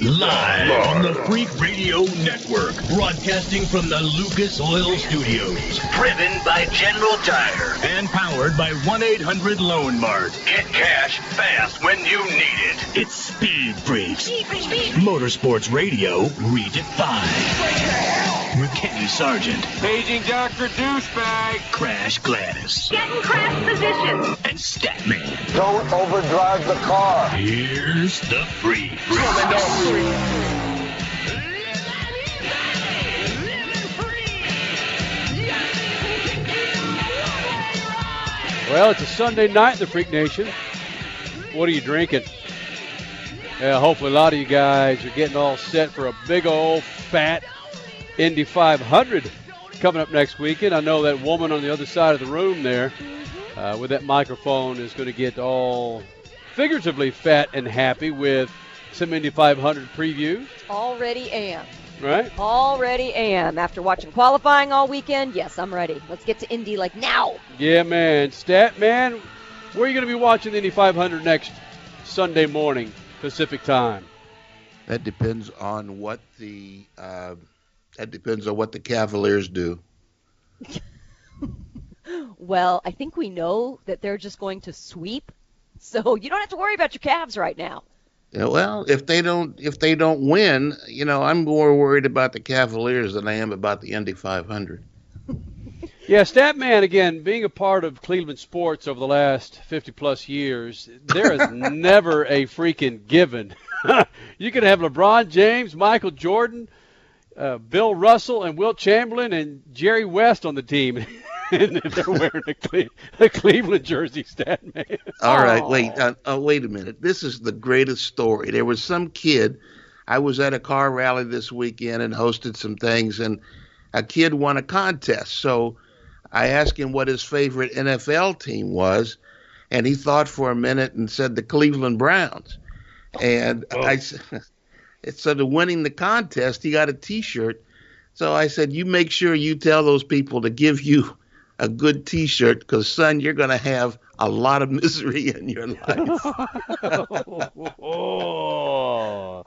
Live on the Freak Radio Network, broadcasting from the Lucas Oil Studios. Driven by General Tire and powered by 1 800 Loan Mart. Get cash fast when you need it. It's Speed Freaks. Motorsports Radio redefined. With Kenny Sargent, Paging Dr. Douchebag. Crash Gladys, Getting crash position. and Statman. Don't overdrive the car. Here's the Freak. Well, it's a Sunday night in the Freak Nation. What are you drinking? Yeah, hopefully a lot of you guys are getting all set for a big old fat Indy 500 coming up next weekend. I know that woman on the other side of the room there uh, with that microphone is going to get all figuratively fat and happy with some Indy 500 previews, Already am. right? Already am. After watching qualifying all weekend, yes, I'm ready. Let's get to Indy like now. Yeah, man. Stat man, where are you going to be watching the Indy 500 next Sunday morning Pacific time? That depends on what the uh, that depends on what the Cavaliers do. Well, I think we know that they're just going to sweep. So you don't have to worry about your calves right now. Yeah, well, if they don't if they don't win, you know, I'm more worried about the Cavaliers than I am about the Indy 500. Yeah, Statman, again, being a part of Cleveland sports over the last 50 plus years, there is never a freaking given. you can have LeBron James, Michael Jordan, uh, Bill Russell, and Wilt Chamberlain, and Jerry West on the team. and they're wearing a, Cle- a Cleveland jersey, stat man. All right, wait, uh, uh, wait a minute. This is the greatest story. There was some kid. I was at a car rally this weekend and hosted some things, and a kid won a contest. So I asked him what his favorite NFL team was, and he thought for a minute and said the Cleveland Browns. And I s- instead of winning the contest, he got a T-shirt. So I said, "You make sure you tell those people to give you a good T-shirt, because son, you're going to have a lot of misery in your life." oh,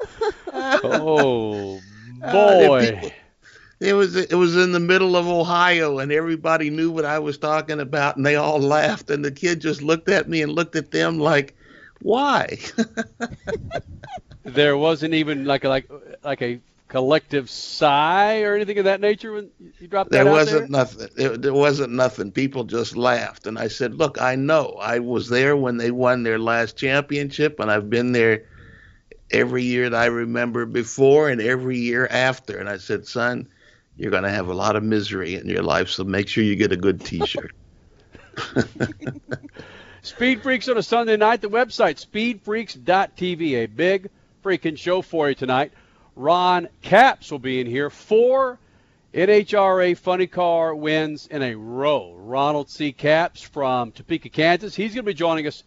oh boy. people- It was it was in the middle of Ohio, and everybody knew what I was talking about, and they all laughed. And the kid just looked at me and looked at them like, "Why?" There wasn't even like a like like a collective sigh or anything of that nature when you dropped that there wasn't there? nothing. There, there wasn't nothing. People just laughed, and I said, "Look, I know. I was there when they won their last championship, and I've been there every year that I remember before, and every year after." And I said, "Son." You're going to have a lot of misery in your life, so make sure you get a good T-shirt. Speed Freaks on a Sunday night. The website speedfreaks.tv. A big freaking show for you tonight. Ron Capps will be in here. Four NHRA Funny Car wins in a row. Ronald C. Capps from Topeka, Kansas. He's going to be joining us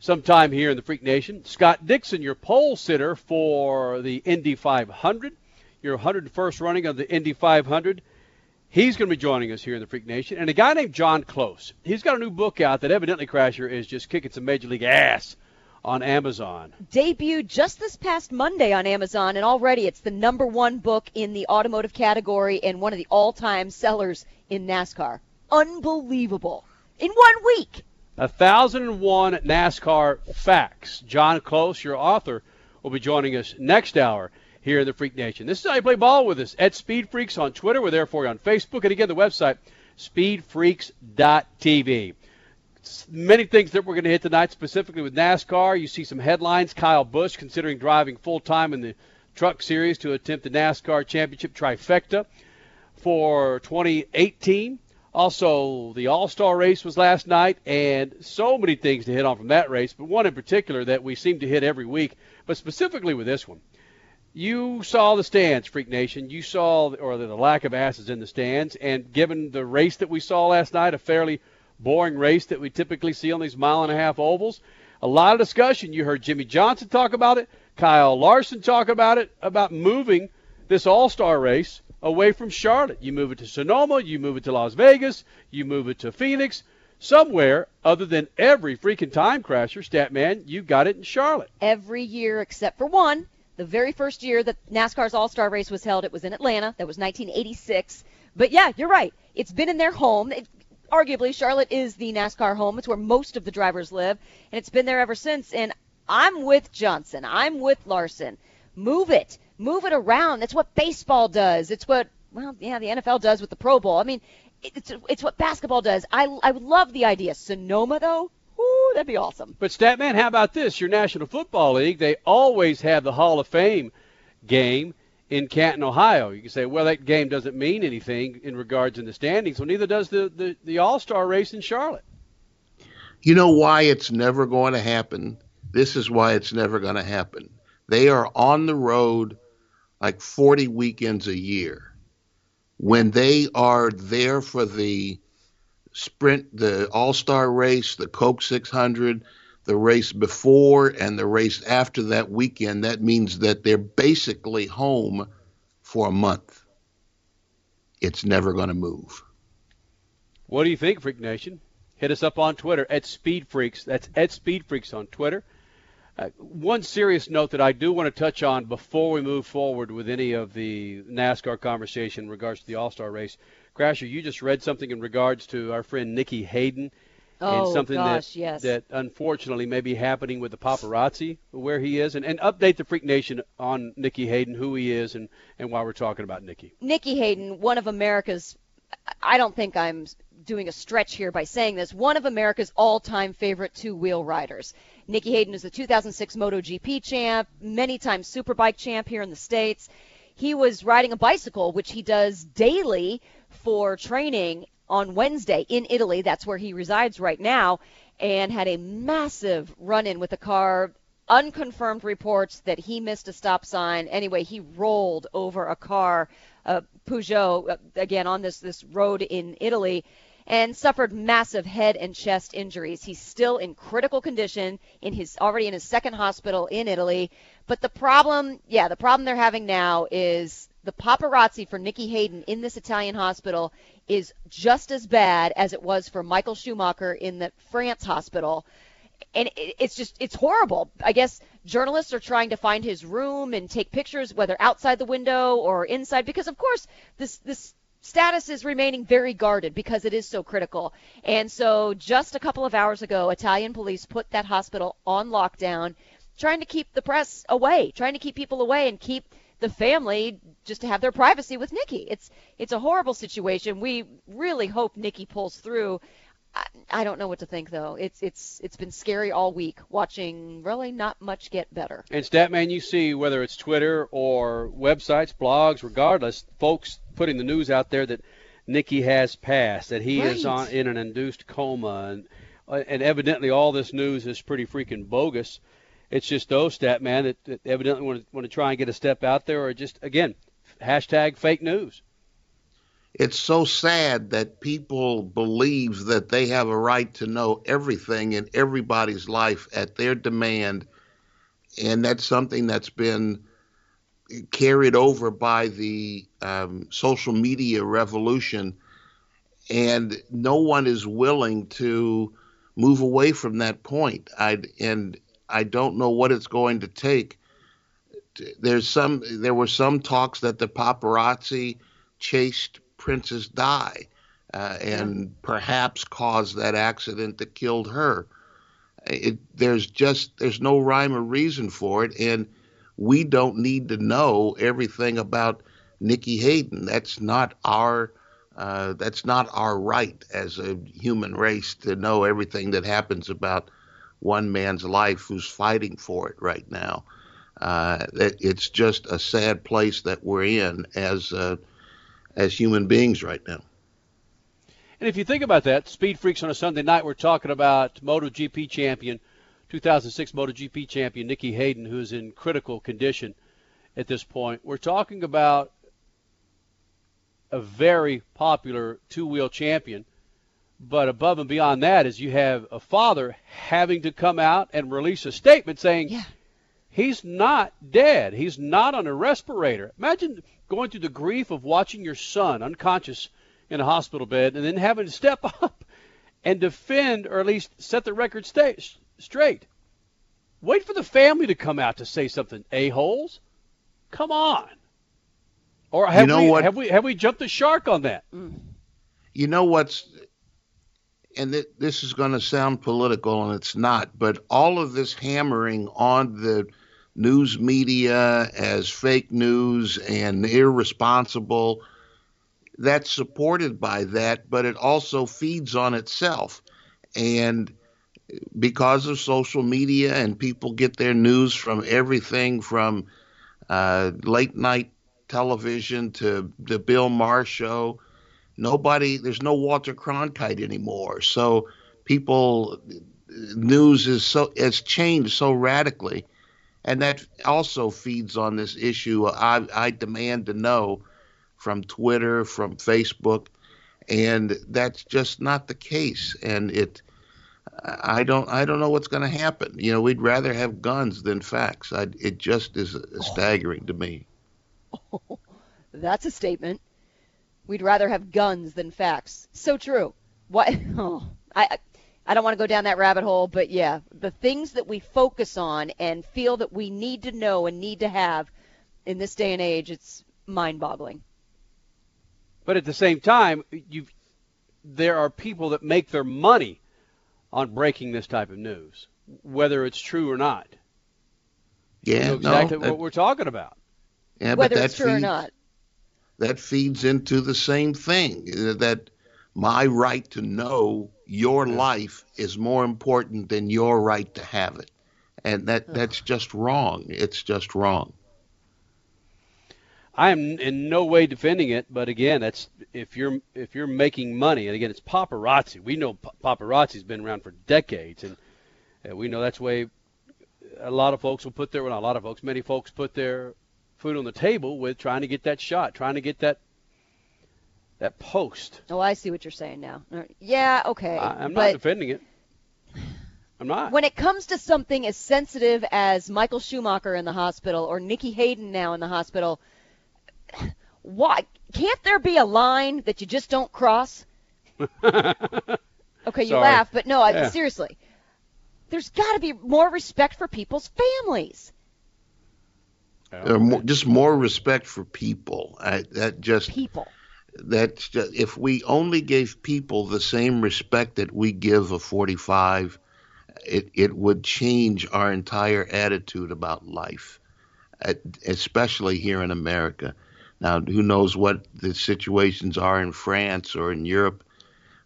sometime here in the Freak Nation. Scott Dixon, your pole sitter for the Indy 500, your 101st running of the Indy 500. He's going to be joining us here in the Freak Nation. And a guy named John Close. He's got a new book out that evidently, Crasher, is just kicking some Major League ass on Amazon. Debuted just this past Monday on Amazon, and already it's the number one book in the automotive category and one of the all-time sellers in NASCAR. Unbelievable. In one week. A 1001 NASCAR facts. John Close, your author, will be joining us next hour here in the Freak Nation. This is how you play ball with us at Speed Freaks on Twitter. We're there for you on Facebook. And again, the website, speedfreaks.tv. Many things that we're going to hit tonight, specifically with NASCAR. You see some headlines. Kyle Busch considering driving full time in the Truck Series to attempt the NASCAR Championship trifecta for 2018. Also, the All Star race was last night, and so many things to hit on from that race, but one in particular that we seem to hit every week, but specifically with this one. You saw the stands, Freak Nation. You saw, or the lack of asses in the stands, and given the race that we saw last night, a fairly boring race that we typically see on these mile and a half ovals, a lot of discussion. You heard Jimmie Johnson talk about it, Kyle Larson talk about it, about moving this All Star race away from Charlotte. You move it to Sonoma, you move it to Las Vegas, you move it to Phoenix. somewhere other than every freaking time crasher, Statman, you got it in Charlotte. Every year except for one. The very first year that NASCAR's All Star race was held, it was in Atlanta. That was 1986. But yeah, you're right. It's been in their home. It, arguably, Charlotte is the NASCAR home. It's where most of the drivers live, and it's been there ever since. And I'm with Johnson. I'm with Larson. Move it. Move it around. That's what baseball does. It's what, well, yeah, the NFL does with the Pro Bowl. I mean, it's, it's what basketball does. I, I love the idea. Sonoma, though, Ooh, that'd be awesome. But Statman, how about this? Your National Football League, they always have the Hall of Fame game in Canton, Ohio. You can say, well, that game doesn't mean anything in regards in the standings. Well, neither does the, the, the All Star race in Charlotte. You know why it's never going to happen? This is why it's never going to happen. They are on the road like 40 weekends a year. When they are there for the sprint, the All Star race, the Coke 600, the race before and the race after that weekend, that means that they're basically home for a month. It's never going to move. What do you think, Freak Nation? Hit us up on Twitter at Speed Freaks. That's at Speed Freaks on Twitter. Uh, one serious note that I do want to touch on before we move forward with any of the NASCAR conversation in regards to the All Star race. Crasher, you just read something in regards to our friend Nicky Hayden. Oh, and something gosh, that, yes. that unfortunately may be happening with the paparazzi where he is and, and update the Freak Nation on Nicky Hayden, who he is and, and why we're talking about Nicky. Nikki Hayden, one of America's, I don't think I'm doing a stretch here by saying this, one of America's all-time favorite two-wheel riders. Nicky Hayden is the 2006 MotoGP champ, many times Superbike champ here in the States. He was riding a bicycle, which he does daily for training on Wednesday in Italy. That's where he resides right now, and had a massive run in with a car. Unconfirmed reports that he missed a stop sign. Anyway, he rolled over a car, uh, Peugeot, uh, again on this this road in Italy, and suffered massive head and chest injuries. He's still in critical condition in his already in his second hospital in Italy. But the problem, yeah, the problem they're having now is the paparazzi for Nicky Hayden in this Italian hospital is just as bad as it was for Michael Schumacher in the France hospital. And it's just, it's horrible. I guess journalists are trying to find his room and take pictures, whether outside the window or inside, because of course this, this status is remaining very guarded because it is so critical. And so just a couple of hours ago, Italian police put that hospital on lockdown, trying to keep the press away, trying to keep people away and keep the family just to have their privacy with Nicky. It's it's a horrible situation. We really hope Nicky pulls through. I, I don't know what to think though. It's it's it's been scary all week watching really not much get better. And Statman, you see whether it's Twitter or websites, blogs, regardless, folks putting the news out there that Nicky has passed, that he Right. is on in an induced coma, and uh, and evidently all this news is pretty freaking bogus. It's just those stat man that, that evidently want to, want to try and get a step out there, or just again hashtag fake news. It's so sad that people believe that they have a right to know everything in everybody's life at their demand, and that's something that's been carried over by the um, social media revolution, and no one is willing to move away from that point. I'd, and I don't know what it's going to take. There's some. There were some talks that the paparazzi chased Princess Di, uh, and perhaps caused that accident that killed her. It, there's just there's no rhyme or reason for it, and we don't need to know everything about Nicky Hayden. That's not our uh, that's not our right as a human race to know everything that happens about one man's life who's fighting for it right now. Uh, that it's just a sad place that we're in as uh, as human beings right now. And if you think about that, Speed Freaks on a Sunday night, we're talking about MotoGP champion, 2006 MotoGP champion Nicky Hayden, who is in critical condition at this point. We're talking about a very popular two-wheel champion. But above and beyond that is you have a father having to come out and release a statement saying Yeah. he's not dead. He's not on a respirator. Imagine going through the grief of watching your son unconscious in a hospital bed and then having to step up and defend or at least set the record sta- straight. Wait for the family to come out to say something. A holes, come on. Or have You know we what- have we have we jumped the shark on that? Mm. You know what's, and th- this is going to sound political, and it's not, but all of this hammering on the news media as fake news and irresponsible, that's supported by that, but it also feeds on itself. And because of social media and people get their news from everything from uh, late night television to the Bill Maher show, nobody, there's no Walter Cronkite anymore. So people, news is so, has changed so radically. And that also feeds on this issue. I, I demand to know from Twitter, from Facebook, and that's just not the case. And it, I don't, I don't know what's going to happen. You know, we'd rather have guns than facts. I, it just is staggering to me. That's a statement. We'd rather have guns than facts. So true. What? Oh, I I don't want to go down that rabbit hole, but yeah, the things that we focus on and feel that we need to know and need to have in this day and age, it's mind-boggling. But at the same time, you there are people that make their money on breaking this type of news, whether it's true or not. You Yeah, know exactly no, that- what we're talking about. yeah, Whether but that it's true or not. That feeds into the same thing that my right to know your life is more important than your right to have it. And that that's just wrong. It's just wrong. I am in no way defending it, but again, that's if you're if you're making money, and again, it's paparazzi. We know paparazzi's been around for decades, and we know that's way a lot of folks will put their well, not a lot of folks, many folks put their food on the table with trying to get that shot, trying to get that that post. Oh, I see what you're saying now. Yeah, okay. I, I'm not defending it. I'm not. when it comes to something as sensitive as Michael Schumacher in the hospital or Nicky Hayden now in the hospital, why can't there be a line that you just don't cross? Okay, you Sorry. laugh, but no, I, seriously. There's got to be more respect for people's families. Or more, just more respect for people. I, that just People. that's just if we only gave people the same respect that we give a 45 it it would change our entire attitude about life uh, especially here in America. Now who knows what the situations are in France or in Europe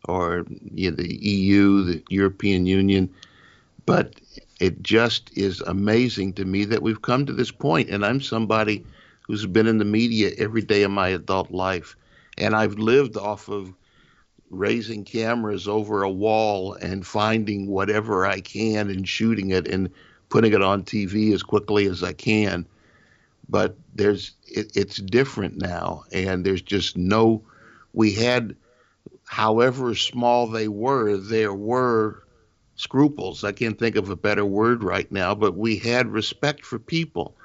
or you know, the EU the European Union but it just is amazing to me that we've come to this point and I'm somebody who's been in the media every day of my adult life and I've lived off of raising cameras over a wall and finding whatever I can and shooting it and putting it on TV as quickly as I can. But there's it, it's different now, and there's just no. We had, however small they were, there were scruples. I can't think of a better word right now, but we had respect for people,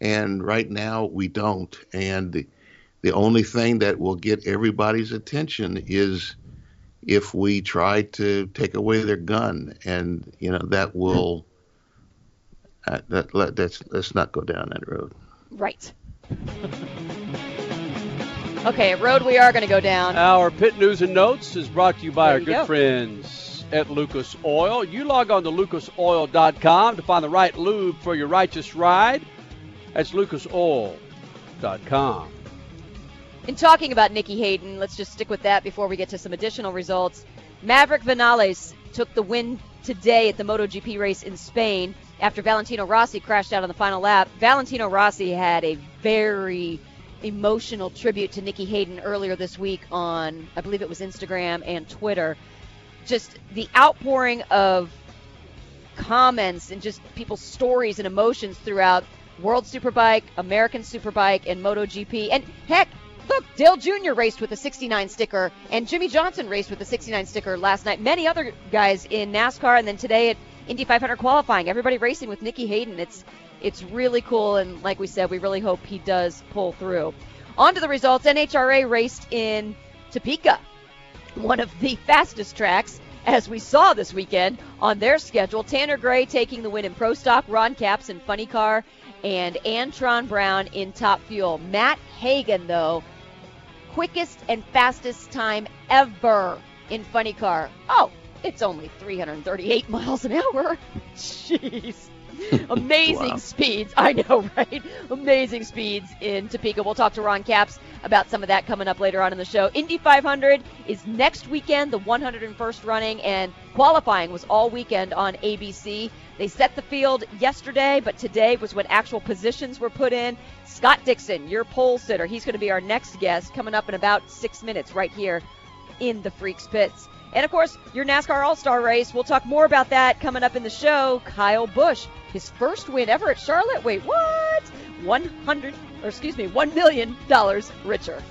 and right now we don't. And the, the only thing that will get everybody's attention is if we try to take away their gun, and you know that will. Uh, that, let, that's, let's not go down that road. Right. okay, a road we are going to go down. Our pit news and notes is brought to you by There our you good go. friends at Lucas Oil. You log on to lucasoil.com to find the right lube for your righteous ride. That's lucasoil.com. In talking about Nicky Hayden, let's just stick with that before we get to some additional results. Maverick Vinales took the win today at the MotoGP race in Spain after Valentino Rossi crashed out on the final lap. Valentino Rossi had a very emotional tribute to Nicky Hayden earlier this week on, I believe it was Instagram and Twitter. Just the outpouring of comments and just people's stories and emotions throughout World Superbike, American Superbike, and MotoGP. And heck, look, Dale Jr. raced with a 69 sticker, and Jimmie Johnson raced with a 69 sticker last night. Many other guys in NASCAR, and then today at Indy 500 qualifying. Everybody racing with Nicky Hayden. It's it's really cool, and like we said, we really hope he does pull through. On to the results. NHRA raced in Topeka, one of the fastest tracks, as we saw this weekend on their schedule. Tanner Gray taking the win in Pro Stock, Ron Capps in Funny Car, and Antron Brown in Top Fuel. Matt Hagan, though, quickest and fastest time ever in Funny Car. Oh, it's only 338 miles an hour. Jeez. Amazing wow. speeds. I know, right? Amazing speeds in Topeka. We'll talk to Ron Capps about some of that coming up later on in the show. Indy 500 is next weekend, the 101st running, and qualifying was all weekend on ABC. They set the field yesterday, but today was when actual positions were put in. Scott Dixon, your pole sitter, he's going to be our next guest coming up in about six minutes right here in the Freaks Pits. And of course, your NASCAR All Star race. We'll talk more about that coming up in the show. Kyle Busch, his first win ever at Charlotte. Wait, what? 100, or excuse me, $1 million richer.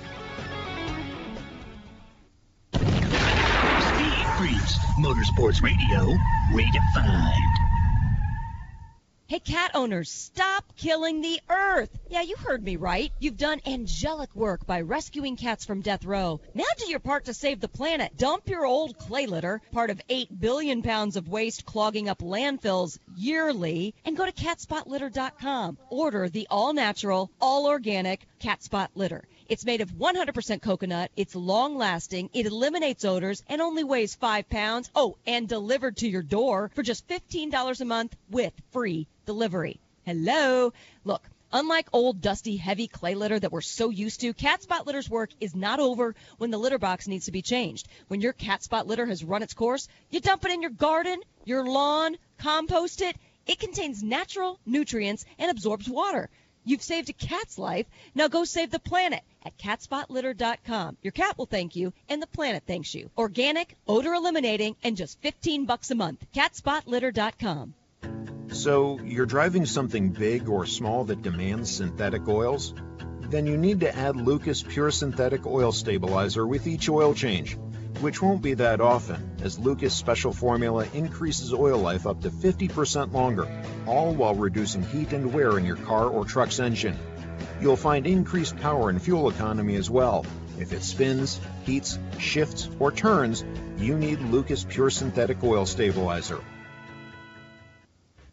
Motorsports Radio, redefined. Hey, cat owners, stop killing the earth. Yeah, you heard me right. You've done angelic work by rescuing cats from death row. Now do your part to save the planet. Dump your old clay litter, part of 8 billion pounds of waste clogging up landfills yearly, and go to catspotlitter.com. Order the all natural, all organic cat spot litter. It's made of 100% coconut. It's long lasting. It eliminates odors and only weighs five pounds. Oh, and delivered to your door for just $15 a month with free delivery. Hello. Look. Unlike old, dusty, heavy clay litter that we're so used to, cat spot litter's work is not over when the litter box needs to be changed. When your cat spot litter has run its course, you dump it in your garden, your lawn, compost it. It contains natural nutrients and absorbs water. You've saved a cat's life. Now go save the planet at catspotlitter.com. Your cat will thank you and the planet thanks you. Organic, odor eliminating, and just 15 bucks a month. catspotlitter.com. So, you're driving something big or small that demands synthetic oils? Then you need to add Lucas Pure Synthetic Oil Stabilizer with each oil change which won't be that often, as Lucas Special Formula increases oil life up to 50% longer, all while reducing heat and wear in your car or truck's engine. You'll find increased power and fuel economy as well. If it spins, heats, shifts, or turns, you need Lucas Pure Synthetic Oil Stabilizer.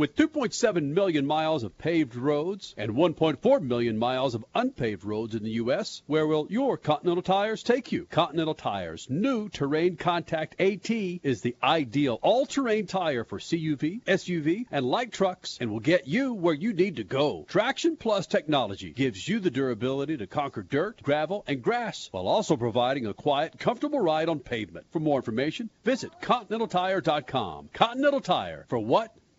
With 2.7 million miles of paved roads and 1.4 million miles of unpaved roads in the U.S., where will your Continental tires take you? Continental Tires' new Terrain Contact AT is the ideal all-terrain tire for CUV, SUV, and light trucks and will get you where you need to go. Traction Plus technology gives you the durability to conquer dirt, gravel, and grass while also providing a quiet, comfortable ride on pavement. For more information, visit ContinentalTire.com. Continental Tire, for what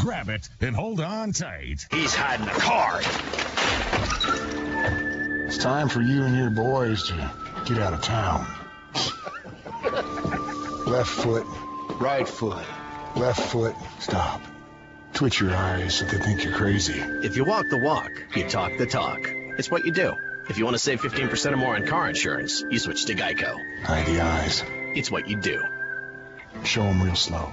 Grab it and hold on tight. He's hiding a card. It's time for you and your boys to get out of town. Left foot, right foot, left foot, stop. Twitch your eyes so they think you're crazy. If you walk the walk, you talk the talk. It's what you do. If you want to save 15% or more on car insurance, you switch to Geico. Hide the eyes. It's what you do. Show them real slow.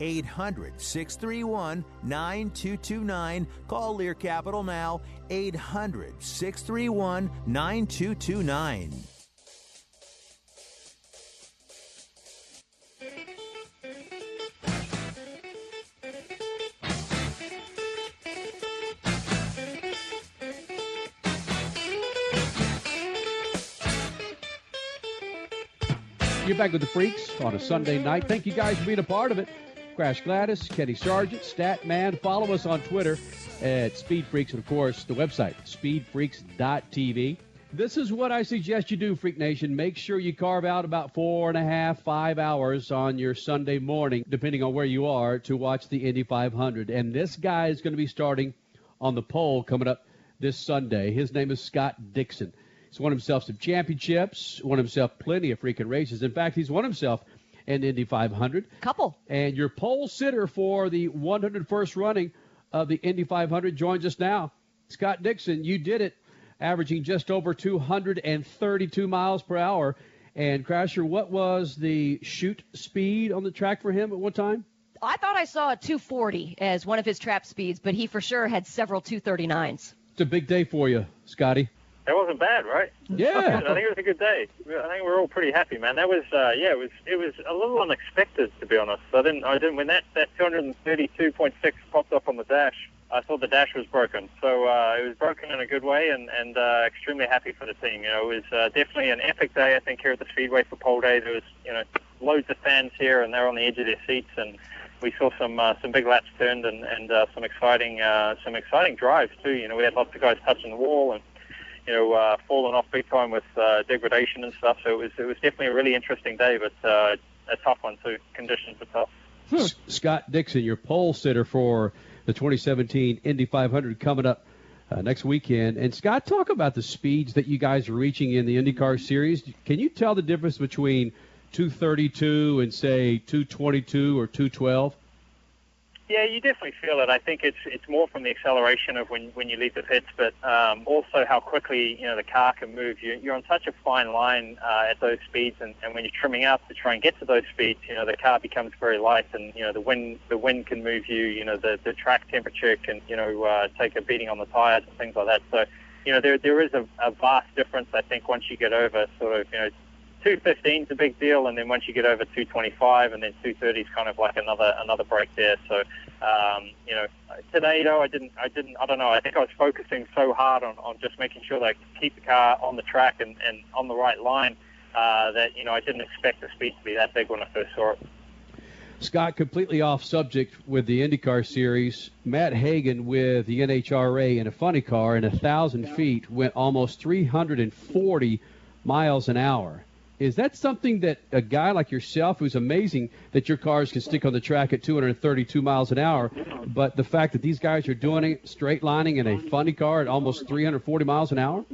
800 631 9229. Call Lear Capital now. 800 631 9229. You're back with the Freaks on a Sunday night. Thank you guys for being a part of it. Crash Gladys, Kenny Sargent, Statman. Follow us on Twitter at Speed Freaks, and of course, the website, speedfreaks.tv. This is what I suggest you do, Freak Nation. Make sure you carve out about four and a half, five hours on your Sunday morning, depending on where you are, to watch the Indy 500. And this guy is going to be starting on the pole coming up this Sunday. His name is Scott Dixon. He's won himself some championships, won himself plenty of freaking races. In fact, he's won himself an Indy 500. Couple. And your pole sitter for the 101st running of the Indy 500 joins us now. Scott Dixon, you did it, averaging just over 232 miles per hour. And Crasher, what was the shoot speed on the track for him at one time? I thought I saw a 240 as one of his trap speeds, but he for sure had several 239s. It's a big day for you, Scotty. That wasn't bad, right? Yeah. I think it was a good day. I think we're all pretty happy, man. That was, uh, yeah, it was, it was a little unexpected to be honest. I didn't, I didn't when that that 232.6 popped up on the dash. I thought the dash was broken, so uh, it was broken in a good way, and and uh, extremely happy for the team. You know, it was uh, definitely an epic day. I think here at the Speedway for pole day, there was you know loads of fans here, and they're on the edge of their seats, and we saw some uh, some big laps turned, and and uh, some exciting uh, some exciting drives too. You know, we had lots of guys touching the wall and you know, uh, fallen off big time with uh, degradation and stuff. So it was it was definitely a really interesting day, but uh, a tough one too. Conditions were tough. S- Scott Dixon, your pole sitter for the 2017 Indy 500 coming up uh, next weekend. And Scott, talk about the speeds that you guys are reaching in the IndyCar series. Can you tell the difference between 232 and say 222 or 212? Yeah, you definitely feel it. I think it's it's more from the acceleration of when when you leave the pits, but um, also how quickly you know the car can move. You, you're on such a fine line uh, at those speeds, and, and when you're trimming out to try and get to those speeds, you know the car becomes very light, and you know the wind the wind can move you. You know the the track temperature can you know uh, take a beating on the tires and things like that. So you know there there is a, a vast difference. I think once you get over sort of you know 215 is a big deal, and then once you get over 225, and then 230 is kind of like another another break there. So, um, you know, today though, I didn't, I didn't, I don't know. I think I was focusing so hard on, on just making sure that I could keep the car on the track and, and on the right line uh, that you know I didn't expect the speed to be that big when I first saw it. Scott, completely off subject with the IndyCar series. Matt Hagan with the NHRA in a funny car in a thousand feet went almost 340 miles an hour. Is that something that a guy like yourself, who's amazing that your cars can stick on the track at 232 miles an hour, but the fact that these guys are doing it straight lining in a funny car at almost 340 miles an hour?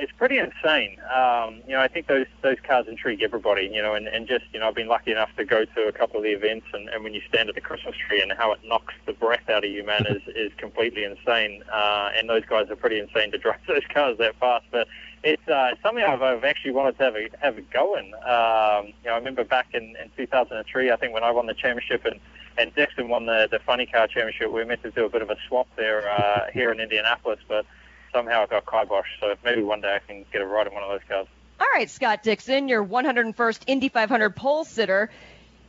it's pretty insane. Um, you know, I think those those cars intrigue everybody. You know, and, and just you know, I've been lucky enough to go to a couple of the events, and, and when you stand at the Christmas tree and how it knocks the breath out of you, man, is is completely insane. Uh, and those guys are pretty insane to drive those cars that fast, but. It's uh, something I've, I've actually wanted to have a, have a go in. Um, you know, I remember back in, in 2003, I think when I won the championship and and Dixon won the the funny car championship, we were meant to do a bit of a swap there uh, here in Indianapolis, but somehow it got kiboshed. So maybe one day I can get a ride in one of those cars. All right, Scott Dixon, your 101st Indy 500 pole sitter.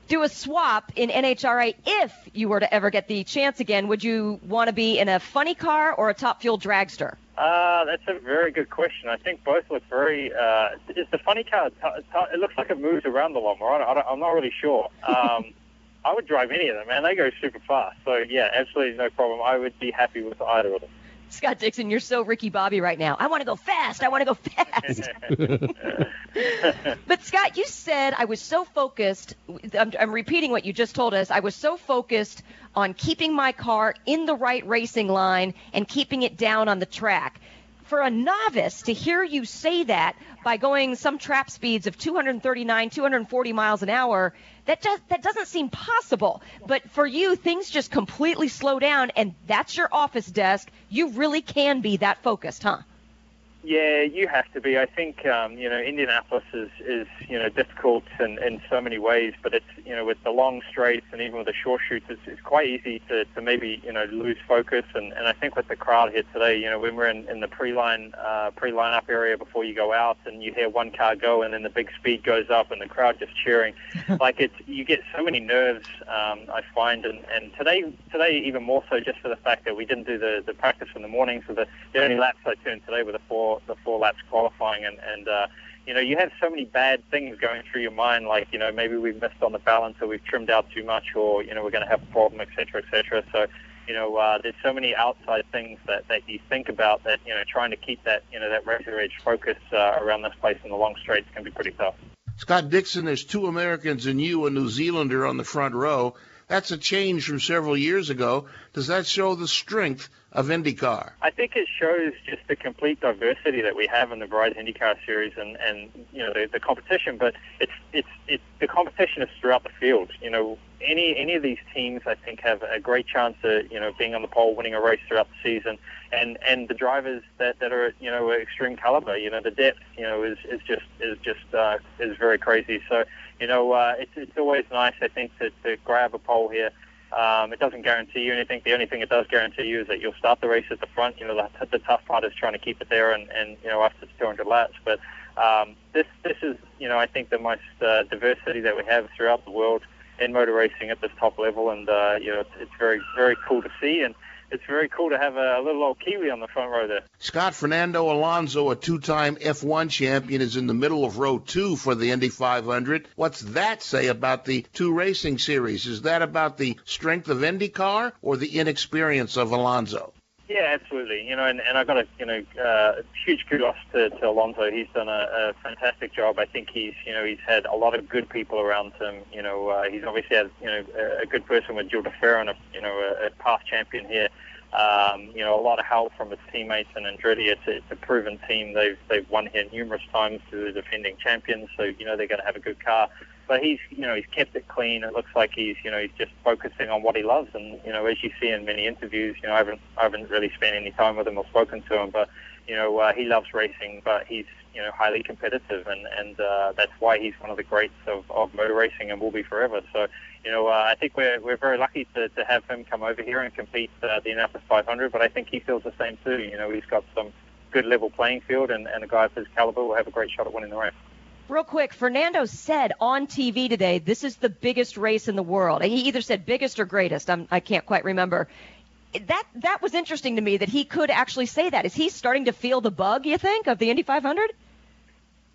Do a swap in NHRA if you were to ever get the chance again. Would you want to be in a funny car or a top fuel dragster? Uh, that's a very good question. I think both look very. Uh, is the funny car? T- t- it looks like it moves around a lot more. I am not really sure. Um, I would drive any of them, man. They go super fast. So yeah, absolutely no problem. I would be happy with either of them. Scott Dixon, you're so Ricky Bobby right now. I want to go fast. I want to go fast. but Scott, you said I was so focused. I'm, I'm, repeating what you just told us. I was so focused on keeping my car in the right racing line and keeping it down on the track. For a novice to hear you say that by going some trap speeds of 239, 240 miles an hour, that just that doesn't seem possible. But for you, things just completely slow down, and that's your office desk. You really can be that focused, huh? Yeah, you have to be. I think um, you know Indianapolis is is you know difficult in, in so many ways, but it's you know with the long straights and even with the short chutes, it's, it's quite easy to, to maybe you know lose focus. And, and I think with the crowd here today, you know when we're in, in the pre-line uh, pre-lineup area before you go out, and you hear one car go, and then the big speed goes up, and the crowd just cheering, like it's you get so many nerves. Um, I find, and, and today today even more so just for the fact that we didn't do the the practice in the morning, so the, the only laps I turned today were the four the four laps qualifying, and and uh, you know you have so many bad things going through your mind, like you know maybe we've missed on the balance, or we've trimmed out too much, or you know we're going to have a problem, etc., etc. So you know uh, there's so many outside things that that you think about that you know trying to keep that you know that razor edge focus uh, around this place in the long straights can be pretty tough. Scott Dixon, there's two Americans and you, a New Zealander, on the front row. That's a change from several years ago. Does that show the strength of IndyCar? I think it shows just the complete diversity that we have in the Verizon IndyCar series and, and you know the, the competition. But it's it's it's the competition is throughout the field. You know, any any of these teams I think have a great chance of you know being on the pole, winning a race throughout the season, and and the drivers that that are you know extreme caliber. You know, the depth you know is is just is just uh, is very crazy. So you know, uh, it's it's always nice I think to to grab a pole here. Um, it doesn't guarantee you anything. The only thing it does guarantee you is that you'll start the race at the front. You know, the, the tough part is trying to keep it there, and, and you know, after 200 laps. But um, this this is, you know, I think the most uh, diversity that we have throughout the world in motor racing at this top level, and uh, you know, it's, it's very very cool to see. And it's very cool to have a, little old Kiwi on the front row there. Scott Fernando Alonso, a two-time F1 champion, is in the middle of row two for the Indy 500. What's that say about the two racing series? Is that about the strength of IndyCar or the inexperience of Alonso? Yeah, absolutely. You know, and, and I've got a you know uh, huge kudos to, to Alonso. He's done a, a fantastic job. I think he's you know he's had a lot of good people around him. You know, uh, he's obviously had you know a, a good person with Gil de Ferran, a you know a, a past champion here. Um, you know, a lot of help from his teammates and Andretti. It's a, it's a proven team. They've they've won here numerous times to the defending champions, so you know they're going to have a good car. But he's, you know, he's kept it clean. It looks like he's, you know, he's just focusing on what he loves. And you know, as you see in many interviews, you know, I haven't, I haven't really spent any time with him or spoken to him, but you know, uh, he loves racing, but he's, you know, highly competitive, and and uh, that's why he's one of the greats of, of motor racing and will be forever. So, you know, uh, I think we're we're very lucky to, to have him come over here and compete uh, the Indianapolis 500. But I think he feels the same too. You know, he's got some good level playing field, and, and a guy of his caliber will have a great shot at winning the race. Real quick, Fernando said on TV today, this is the biggest race in the world. He either said biggest or greatest. I'm, I can't quite remember. That that was interesting to me that he could actually say that. Is he starting to feel the bug? You think of the Indy 500?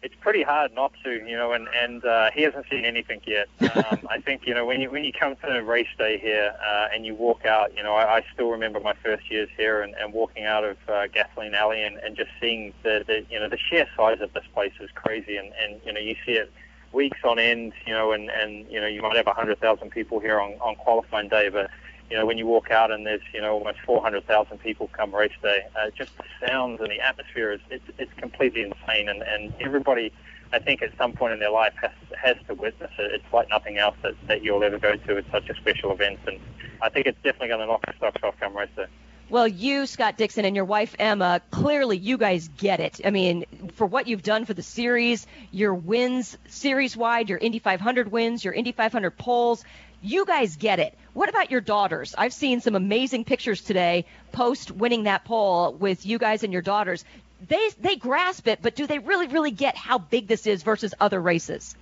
It's pretty hard not to, you know, and and uh, he hasn't seen anything yet. Um, I think you know when you when you come to race day here uh, and you walk out, you know, I, I still remember my first years here and, and walking out of uh, Gasoline Alley and, and just seeing the, the you know the sheer size of this place is crazy, and and you know you see it weeks on end, you know, and and you know you might have a hundred thousand people here on on qualifying day, but you know, when you walk out and there's, you know, almost 400,000 people come race day, uh, just the sounds and the atmosphere is, it's, it's completely insane. And, and everybody, I think at some point in their life has, has to witness it. It's like nothing else that, that you'll ever go to. It's such a special event. And I think it's definitely going to knock the socks off come race day. Well, you, Scott Dixon, and your wife, Emma, clearly you guys get it. I mean, for what you've done for the series, your wins series wide, your Indy 500 wins, your Indy 500 poles, you guys get it. What about your daughters? I've seen some amazing pictures today post winning that pole with you guys and your daughters. They they grasp it, but do they really really get how big this is versus other races?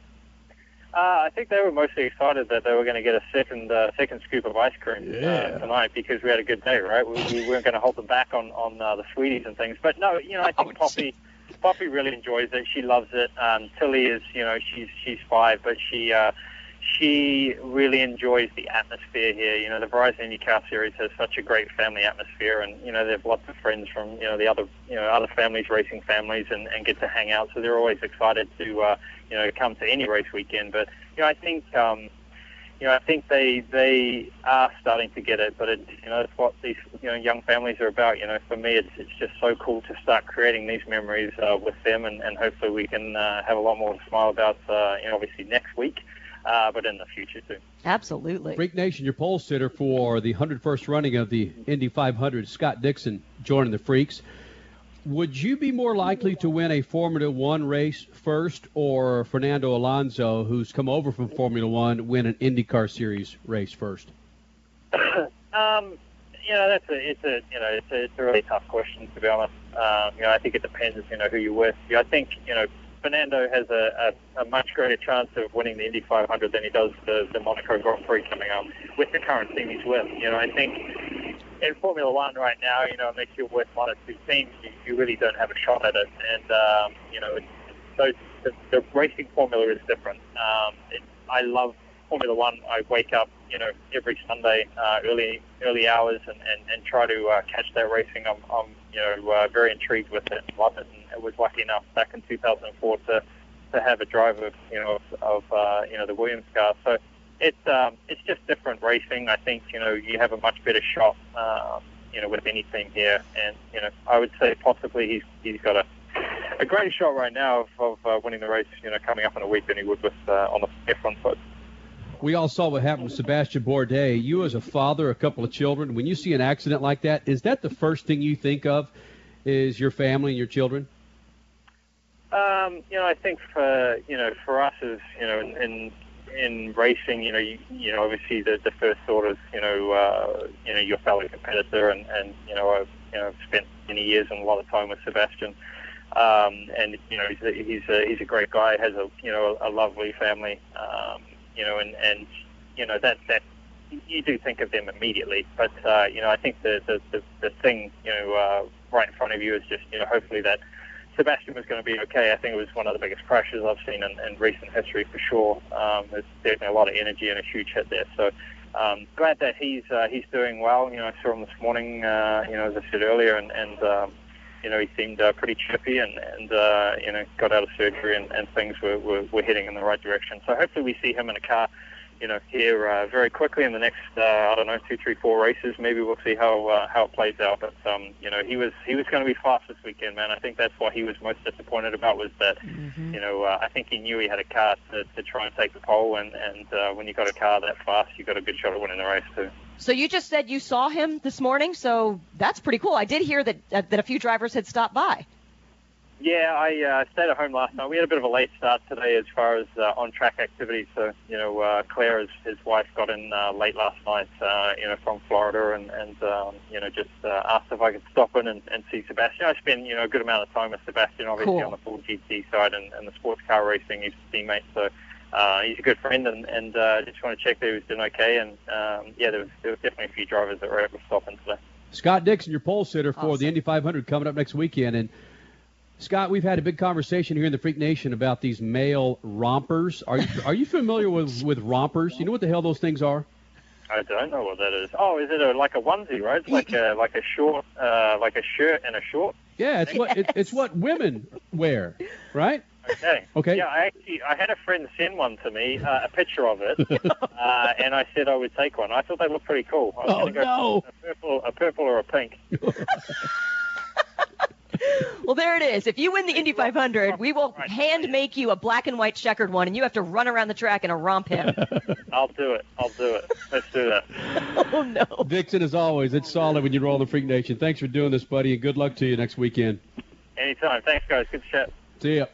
Uh, I think they were mostly excited that they were going to get a second uh, second scoop of ice cream yeah. uh, tonight because we had a good day, right? We, we weren't going to hold them back on on uh, the sweeties and things. But no, you know, I think oh, Poppy Poppy really enjoys it. She loves it. Um, Tilly is, you know, she's she's five, but she. Uh, she really enjoys the atmosphere here. You know, the Verizon IndyCar Series has such a great family atmosphere, and you know, they have lots of friends from you know the other you know other families, racing families, and, and get to hang out. So they're always excited to uh, you know come to any race weekend. But you know, I think um, you know I think they they are starting to get it. But it you know it's what these you know young families are about. You know, for me, it's it's just so cool to start creating these memories uh, with them, and, and hopefully we can uh, have a lot more to smile about. Uh, you know, obviously next week uh, but in the future too. Absolutely. Freak Nation, your pole sitter for the 101st running of the Indy 500, Scott Dixon, joining the Freaks. Would you be more likely to win a Formula One race first, or Fernando Alonso, who's come over from Formula One, win an IndyCar Series race first? um, you know, that's a it's a you know it's a, it's a really tough question to be honest. Um, you know, I think it depends, you know, who you're with. I think you know Fernando has a, a, a, much greater chance of winning the Indy 500 than he does the, the Monaco Grand Prix coming up with the current team he's with. You know, I think in Formula One right now, you know, unless you're with one or two teams, you, you really don't have a shot at it. And um, you know, it's, so the, the racing formula is different. Um, it, I love Formula One. I wake up, you know, every Sunday, uh, early early hours, and, and, and try to uh, catch that racing. I'm, I'm you know, uh, very intrigued with it love it. And I was lucky enough back in 2004 to to have a driver, you know, of, of uh, you know the Williams car. So it's um, it's just different racing. I think you know you have a much better shot, um, you know, with any team here. And you know, I would say possibly he's he's got a a greater shot right now of, of uh, winning the race, you know, coming up in a week than he would with uh, on the F1 side we all saw what happened with Sebastian Bourdais. You, as a father, a couple of children, when you see an accident like that, is that the first thing you think of? Is your family and your children? Um, you know, I think for you know for us as you know in in racing, you know, you, you know, obviously the, the first thought is you know uh, you know your fellow competitor, and and you know I've you know spent many years and a lot of time with Sebastian. Um, and you know he's a, he's a he's a great guy, has a you know a, a lovely family, um, you know, and, and you know that that you do think of them immediately. But uh, you know, I think the the, the, the thing you know uh, right in front of you is just you know hopefully that Sebastian was going to be okay. I think it was one of the biggest crashes I've seen in, in recent history for sure. Um, there's definitely a lot of energy and a huge hit there. So um, glad that he's uh, he's doing well. You know, I saw him this morning. Uh, you know, as I said earlier, and and um, you know, he seemed uh, pretty chippy and, and uh, you know, got out of surgery and, and things were, were, were heading in the right direction. So hopefully we see him in a car, you know, here uh, very quickly in the next, uh, I don't know, two, three, four races. Maybe we'll see how uh, how it plays out. But um, you know, he was he was going to be fast this weekend, man. I think that's what he was most disappointed about was that, mm-hmm. you know, uh, I think he knew he had a car to, to try and take the pole, and and uh, when you got a car that fast, you got a good shot at winning the race too. So you just said you saw him this morning, so that's pretty cool. I did hear that uh, that a few drivers had stopped by. Yeah, I uh, stayed at home last night. We had a bit of a late start today as far as uh, on-track activities. So, you know, uh, Claire, his, his wife, got in uh, late last night, uh, you know, from Florida, and, and um, you know, just uh, asked if I could stop in and, and see Sebastian. I spent, you know, a good amount of time with Sebastian, obviously cool. on the Ford GT side and, and the sports car racing. He's a teammate, so uh, he's a good friend, and, and uh, just want to check that he was doing okay. And um, yeah, there was, there was definitely a few drivers that were able to stop in today. Scott Dixon, your pole sitter for awesome. the Indy 500 coming up next weekend, and Scott, we've had a big conversation here in the Freak Nation about these male rompers. Are you are you familiar with with rompers? You know what the hell those things are? I don't know what that is. Oh, is it a, like a onesie, right? It's like a like a short, uh, like a shirt and a short. Yeah, it's what it, it's what women wear, right? Okay. Okay. Yeah, I actually I had a friend send one to me, uh, a picture of it, uh, and I said I would take one. I thought they looked pretty cool. I was Oh, go no. a purple, a purple or a pink. Well, there it is. If you win the Indy 500, we will hand make you a black and white checkered one, and you have to run around the track in a romp him. I'll do it. I'll do it. Let's do that. oh no. Dixon, as always, it's solid when you roll the Freak Nation. Thanks for doing this, buddy, and good luck to you next weekend. Anytime. Thanks, guys. Good chat. See ya.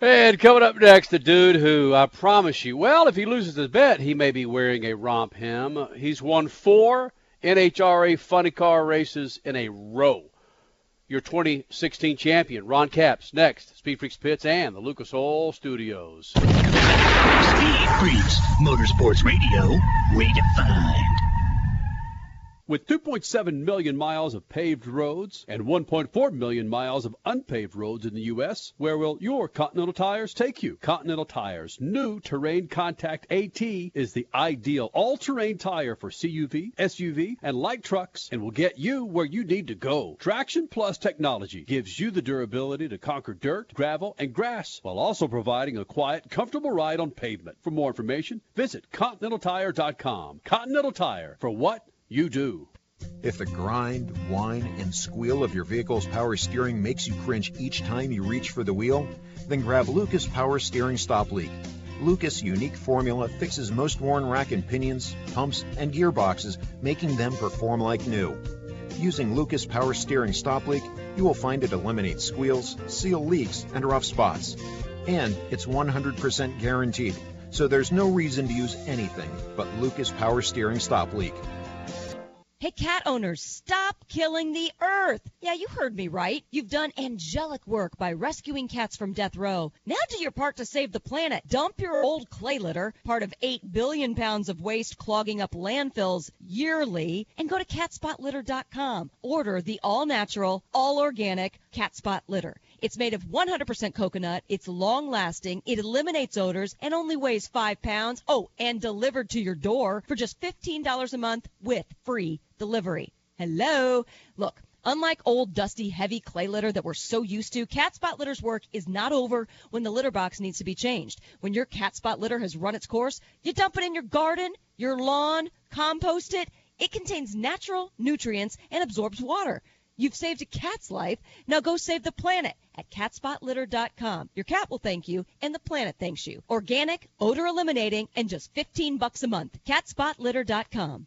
And coming up next, the dude who I promise you, well, if he loses his bet, he may be wearing a romp hem. He's won four NHRA funny car races in a row. Your 2016 champion, Ron Capps, next. Speed Freaks Pits and the Lucas Oil Studios. Speed Freaks, Motorsports Radio, redefined. With 2.7 million miles of paved roads and 1.4 million miles of unpaved roads in the U.S., where will your Continental tires take you? Continental Tires' new Terrain Contact AT is the ideal all-terrain tire for CUV, SUV, and light trucks and will get you where you need to go. Traction Plus technology gives you the durability to conquer dirt, gravel, and grass while also providing a quiet, comfortable ride on pavement. For more information, visit ContinentalTire.com. Continental Tire, for what you do. If the grind, whine, and squeal of your vehicle's power steering makes you cringe each time you reach for the wheel, then grab Lucas Power Steering Stop Leak. Lucas' unique formula fixes most worn rack and pinions, pumps, and gearboxes, making them perform like new. Using Lucas Power Steering Stop Leak, you will find it eliminates squeals, seal leaks, and rough spots. And it's 100% guaranteed, so there's no reason to use anything but Lucas Power Steering Stop Leak. Hey, cat owners, stop killing the earth. Yeah, you heard me right. You've done angelic work by rescuing cats from death row. Now do your part to save the planet. Dump your old clay litter, part of 8 billion pounds of waste clogging up landfills yearly, and go to catspotlitter.com. Order the all natural, all organic cat spot litter. It's made of 100% coconut. It's long lasting. It eliminates odors and only weighs five pounds. Oh, and delivered to your door for just $15 a month with free delivery. Hello. Look. Unlike old, dusty, heavy clay litter that we're so used to, Cat Spot Litter's work is not over when the litter box needs to be changed. When your Cat Spot litter has run its course, you dump it in your garden, your lawn, compost it. It contains natural nutrients and absorbs water. You've saved a cat's life. Now go save the planet at catspotlitter.com. Your cat will thank you and the planet thanks you. Organic, odor eliminating, and just 15 bucks a month. catspotlitter.com.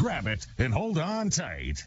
Grab it and hold on tight.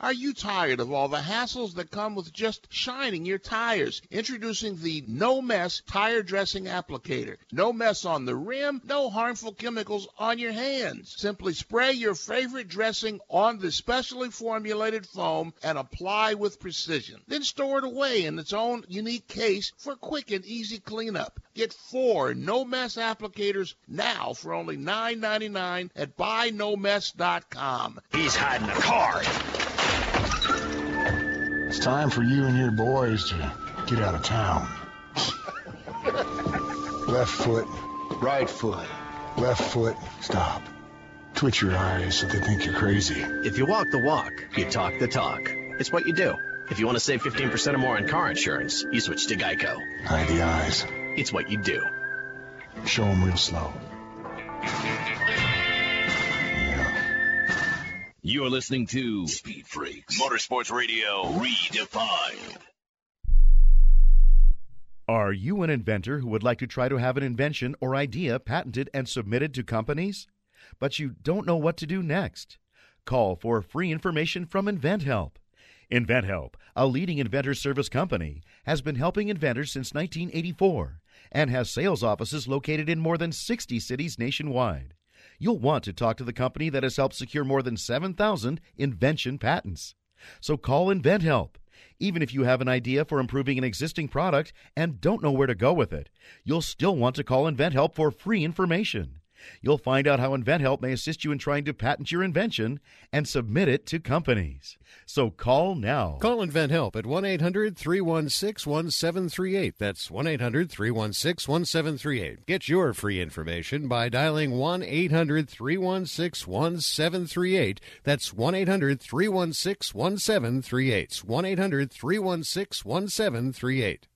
Are you tired of all the hassles that come with just shining your tires? Introducing the No Mess Tire Dressing Applicator. No mess on the rim, no harmful chemicals on your hands. Simply spray your favorite dressing on the specially formulated foam and apply with precision. Then store it away in its own unique case for quick and easy cleanup. Get four No Mess applicators now for only $9.99 at buynomess.com. He's hiding a card. It's time for you and your boys to get out of town. Left foot, right foot, left foot, stop. Twitch your eyes so they think you're crazy. If you walk the walk, you talk the talk. It's what you do. If you want to save 15% or more on car insurance, you switch to Geico. Hide the eyes. It's what you do. Show them real slow. You're listening to Speed Freaks Motorsports Radio Redefined. Are you an inventor who would like to try to have an invention or idea patented and submitted to companies? But you don't know what to do next? Call for free information from InventHelp. InventHelp, a leading inventor service company, has been helping inventors since 1984 and has sales offices located in more than 60 cities nationwide. You'll want to talk to the company that has helped secure more than 7,000 invention patents. So call InventHelp. Even if you have an idea for improving an existing product and don't know where to go with it, you'll still want to call InventHelp for free information. You'll find out how InventHelp may assist you in trying to patent your invention and submit it to companies. So call now. Call InventHelp at 1 800 316 1738. That's 1 800 316 1738. Get your free information by dialing 1 800 316 1738. That's 1 800 316 1738. 1 800 316 1738.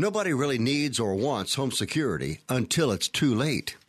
Nobody really needs or wants home security until it's too late.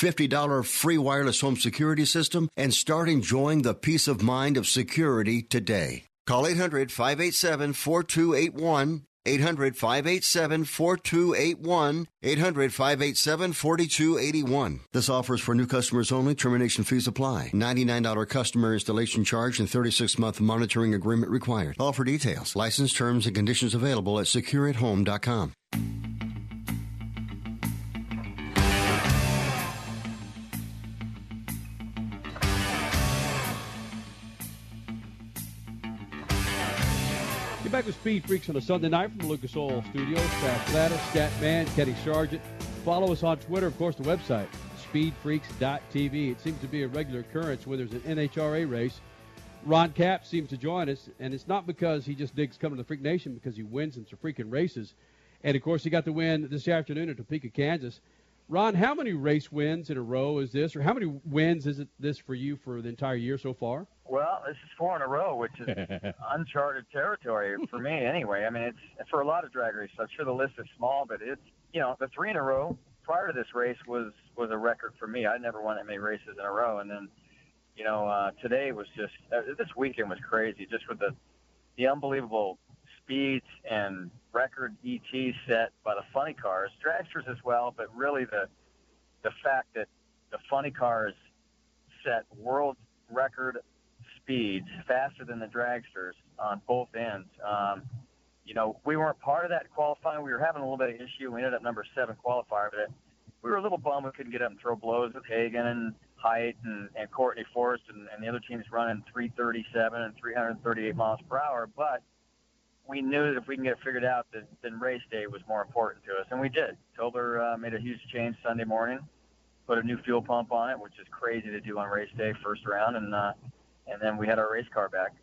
$50 free wireless home security system and start enjoying the peace of mind of security today. Call 800 587 4281. 800 587 4281. 800 587 4281. This offer is for new customers only. Termination fees apply. $99 customer installation charge and 36 month monitoring agreement required. All for details. License terms and conditions available at secureathome.com. Get back to Speed Freaks on a Sunday night from the Lucas Oil Studios. Pat Gladys, Scat Man, Kenny Sargent. Follow us on Twitter, of course, the website, speedfreaks.tv. It seems to be a regular occurrence when there's an NHRA race. Ron Capps seems to join us, and it's not because he just digs coming to the Freak Nation, because he wins in some freaking races. And, of course, he got the win this afternoon at Topeka, Kansas. Ron, how many race wins in a row is this, or how many wins is it this for you for the entire year so far? Well, this is four in a row, which is uncharted territory for me anyway. I mean, it's for a lot of drag races. I'm sure the list is small, but it's you know the three in a row prior to this race was was a record for me. I never won that many races in a row, and then you know uh, today was just uh, this weekend was crazy, just with the the unbelievable speeds and record ET set by the funny cars, dragsters as well, but really the the fact that the funny cars set world record speeds faster than the dragsters on both ends. Um, you know, we weren't part of that qualifying. We were having a little bit of issue. We ended up number seven qualifier, but we were a little bummed we couldn't get up and throw blows with Hagan and Hight and, and Courtney Force and, and the other teams running 337 and 338 miles per hour. But we knew that if we can get it figured out, that then race day was more important to us, and we did. Tobler uh, made a huge change Sunday morning, put a new fuel pump on it, which is crazy to do on race day, first round, and uh, and then we had our race car back.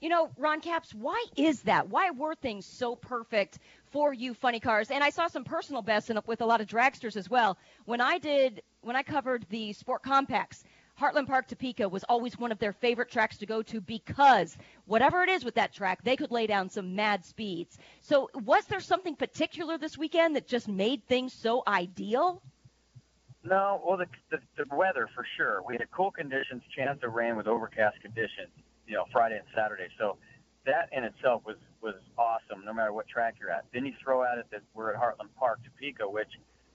You know, Ron Capps, why is that? Why were things so perfect for you funny cars? And I saw some personal bests with a lot of dragsters as well. When I did, when I covered the Sport Compacts, Heartland Park Topeka was always one of their favorite tracks to go to because whatever it is with that track, they could lay down some mad speeds. So, was there something particular this weekend that just made things so ideal? No, well, the, the, the weather for sure. We had cool conditions, chance of rain with overcast conditions, you know, Friday and Saturday. So that in itself was was awesome, no matter what track you're at. Then you throw at it that we're at Heartland Park, Topeka, which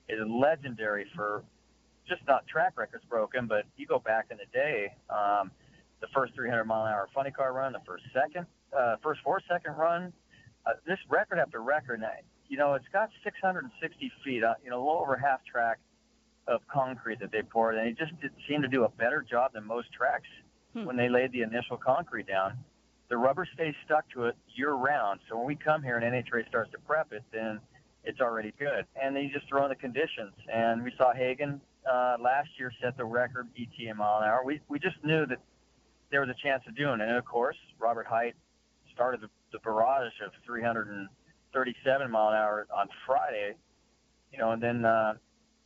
is legendary for just not track records broken, but you go back in the day, um, the first 300 mile an hour funny car run, the first second, uh, first four second run, uh, this record after record. Now, you know, it's got 660 feet, uh, you know, a little over half track of concrete that they poured, and it just did seem to do a better job than most tracks hmm. when they laid the initial concrete down. The rubber stays stuck to it year round. So when we come here and NHRA starts to prep it, then it's already good. And then you just throw in the conditions. And we saw Hagan uh, last year set the record ETA mile an hour. We we just knew that there was a chance of doing it. And of course, Robert Hight started the, the barrage of 337 mile an hour on Friday. You know, and then uh,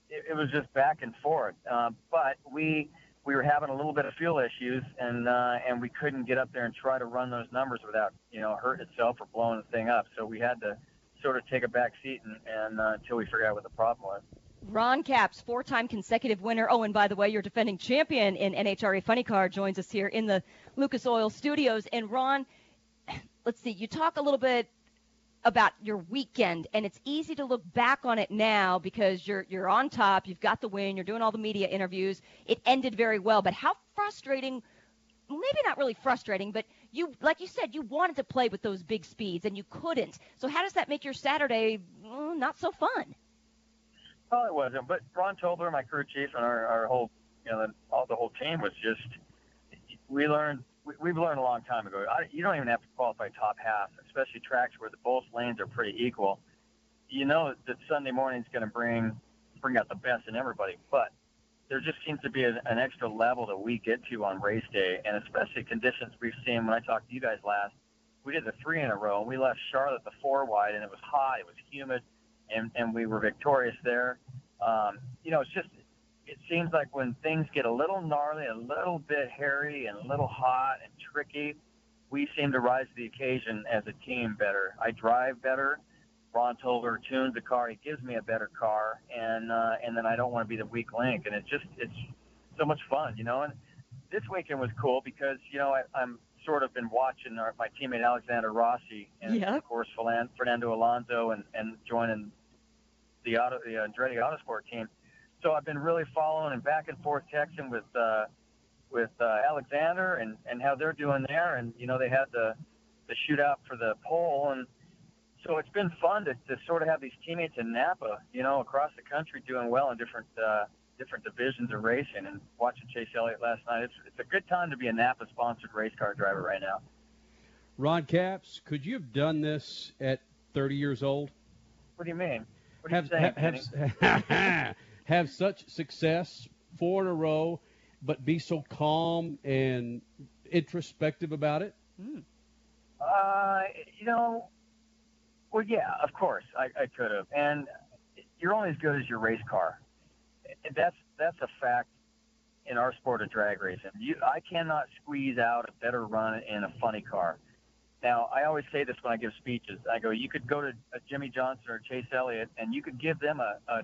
it, it was just back and forth. Uh, but we we were having a little bit of fuel issues, and uh, and we couldn't get up there and try to run those numbers without you know hurting itself or blowing the thing up. So we had to sort of take a back seat and, and uh, until we figured out what the problem was. Ron Capps, four-time consecutive winner. Oh, and by the way, your defending champion in NHRA Funny Car joins us here in the Lucas Oil Studios. And Ron, let's see, you talk a little bit about your weekend, and it's easy to look back on it now because you're you're on top, you've got the win, you're doing all the media interviews. It ended very well, but how frustrating? Maybe not really frustrating, but you, like you said, you wanted to play with those big speeds and you couldn't. So how does that make your Saturday well, not so fun? Well, it wasn't, but Rahn Tobler, my crew chief, and our, our whole, you know, all the whole team was just. We learned we, have learned a long time ago. I, you don't even have to qualify top half, especially tracks where the both lanes are pretty equal. You know that Sunday morning is going to bring bring out the best in everybody, but there just seems to be a, an extra level that we get to on race day, and especially conditions we've seen. When I talked to you guys last, we did the three in a row, and we left Charlotte the four wide, and it was hot, it was humid, and and we were victorious there. Um, you know, it's just it seems like when things get a little gnarly, a little bit hairy, and a little hot and tricky, we seem to rise to the occasion as a team better. I drive better. Rahn Tobler tunes the car. He gives me a better car, and uh, and then I don't want to be the weak link. And it's just it's so much fun, you know. And this weekend was cool because you know I, I'm sort of been watching our, my teammate Alexander Rossi and yep. of course Fernando Alonso and and joining the auto the Andretti Autosport team. So I've been really following and back and forth texting with uh, with uh, Alexander and and how they're doing there, and you know they had the the shootout for the pole, and so it's been fun to, to sort of have these teammates in Napa, you know, across the country doing well in different uh, different divisions of racing, and watching Chase Elliott last night. It's it's a good time to be a Napa sponsored race car driver right now. Ron Capps, could you have done this at 30 years old? What do you mean? What are have, you saying, have, have have such success four in a row, but be so calm and introspective about it? Hmm. Uh, you know, well, yeah, of course, I, I could have. And you're only as good as your race car. That's that's a fact in our sport of drag racing. You, I cannot squeeze out a better run in a funny car. Now, I always say this when I give speeches. I go, you could go to a Jimmie Johnson or Chase Elliott, and you could give them a, a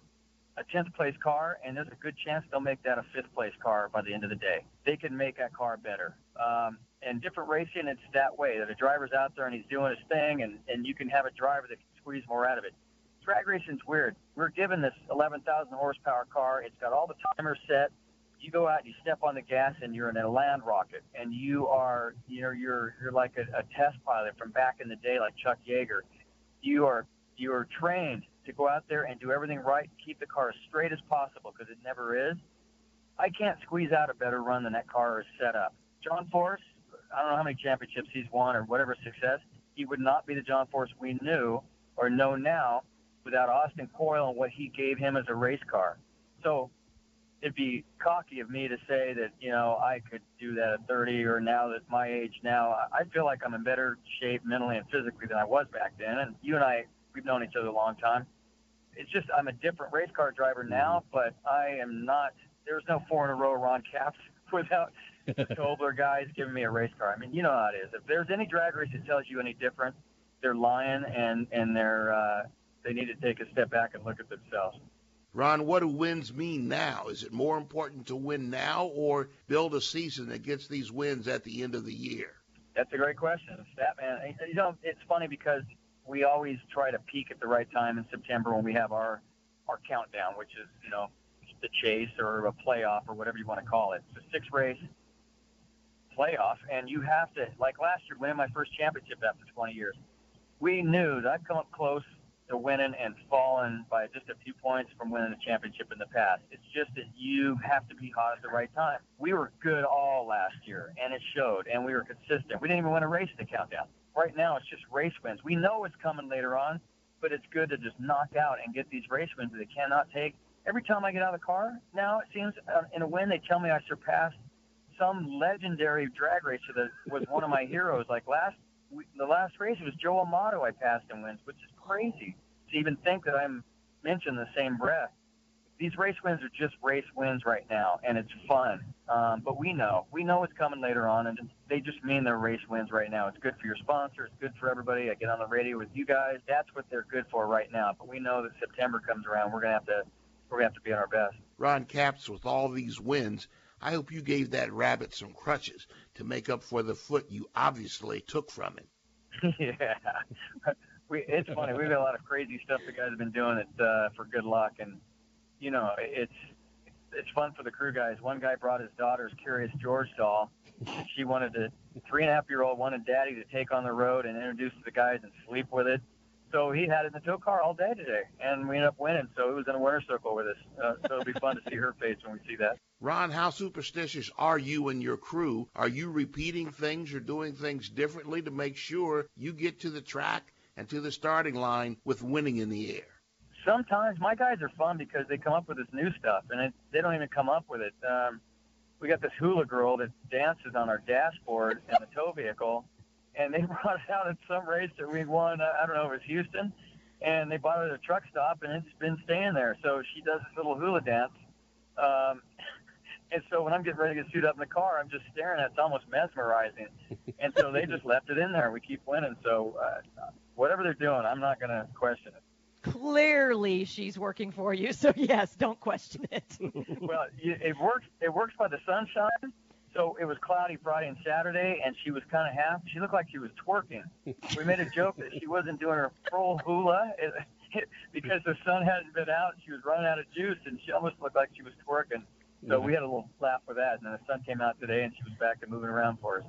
a 10th place car, and there's a good chance they'll make that a fifth place car by the end of the day. They can make that car better. Um, and different racing, it's that way that a driver's out there and he's doing his thing, and, and you can have a driver that can squeeze more out of it. Drag racing's weird. We're given this 11,000 horsepower car. It's got all the timers set. You go out, you step on the gas, and you're in a land rocket, and you are, you know, you're you're like a, a test pilot from back in the day, like Chuck Yeager. You are you are trained to go out there and do everything right, keep the car as straight as possible because it never is. I can't squeeze out a better run than that car is set up. John Force, I don't know how many championships he's won or whatever success, he would not be the John Force we knew or know now without Austin Coil and what he gave him as a race car. So it'd be cocky of me to say that, you know, I could do that at 30 or now at my age now. I feel like I'm in better shape mentally and physically than I was back then. And you and I we've known each other a long time. It's just I'm a different race car driver now, mm-hmm. but I am not. There's no four in a row Ron Capps without the Tobler guys giving me a race car. I mean, you know how it is. If there's any drag race that tells you any different, they're lying and and they're uh, they need to take a step back and look at themselves. Ron, what do wins mean now? Is it more important to win now or build a season that gets these wins at the end of the year? That's a great question, Statman. You know, it's funny because we always try to peak at the right time in September when we have our our countdown, which is you know the chase or a playoff or whatever you want to call it. It's a six race playoff, and you have to like last year winning my first championship after 20 years. We knew that I've come up close to winning and fallen by just a few points from winning a championship in the past. It's just that you have to be hot at the right time. We were good all last year, and it showed, and we were consistent. We didn't even win a race in the countdown right now it's just race wins. We know it's coming later on, but it's good to just knock out and get these race wins that they cannot take. Every time I get out of the car, now it seems uh, in a win they tell me I surpassed some legendary drag racer that was one of my heroes. Like last the last race, was Joe Amato I passed in wins, which is crazy to even think that I'm mentioned the same breath. These race wins are just race wins right now, and it's fun. Um, but we know, we know what's coming later on, and they just mean they're race wins right now. It's good for your sponsor, it's good for everybody. I get on the radio with you guys. That's what they're good for right now. But we know that September comes around, we're gonna have to, we're gonna have to be on our best. Ron Capps, with all these wins, I hope you gave that rabbit some crutches to make up for the foot you obviously took from him. yeah. We, it's funny. We've got a lot of crazy stuff the guys have been doing it uh, for good luck, and you know, it's it's fun for the crew guys. One guy brought his daughter's Curious George doll. She wanted to three and a half year old wanted Daddy to take on the road and introduce the guys and sleep with it. So he had it in the tow car all day today, and we ended up winning. So it was in a winner circle with us. Uh, so it'll be fun to see her face when we see that. Ron, how superstitious are you and your crew? Are you repeating things or doing things differently to make sure you get to the track and to the starting line with winning in the air? Sometimes my guys are fun because they come up with this new stuff, and it, they don't even come up with it. Um, we got this hula girl that dances on our dashboard in the tow vehicle, and they brought it out at some race that we won. Uh, I don't know if it was Houston, and they bought it at a truck stop, and it's been staying there. So she does this little hula dance. Um, and so when I'm getting ready to get suit up in the car, I'm just staring at it. It's almost mesmerizing. And so they just left it in there. We keep winning. So uh, whatever they're doing, I'm not going to question it. Clearly, she's working for you. So yes, don't question it. well, it works. It works by the sunshine. So it was cloudy Friday and Saturday, and she was kind of half. She looked like she was twerking. We made a joke that she wasn't doing her full hula because the sun hadn't been out. And She was running out of juice, and she almost looked like she was twerking. So we had a little laugh with that, and then the sun came out today, and she was back to moving around for us.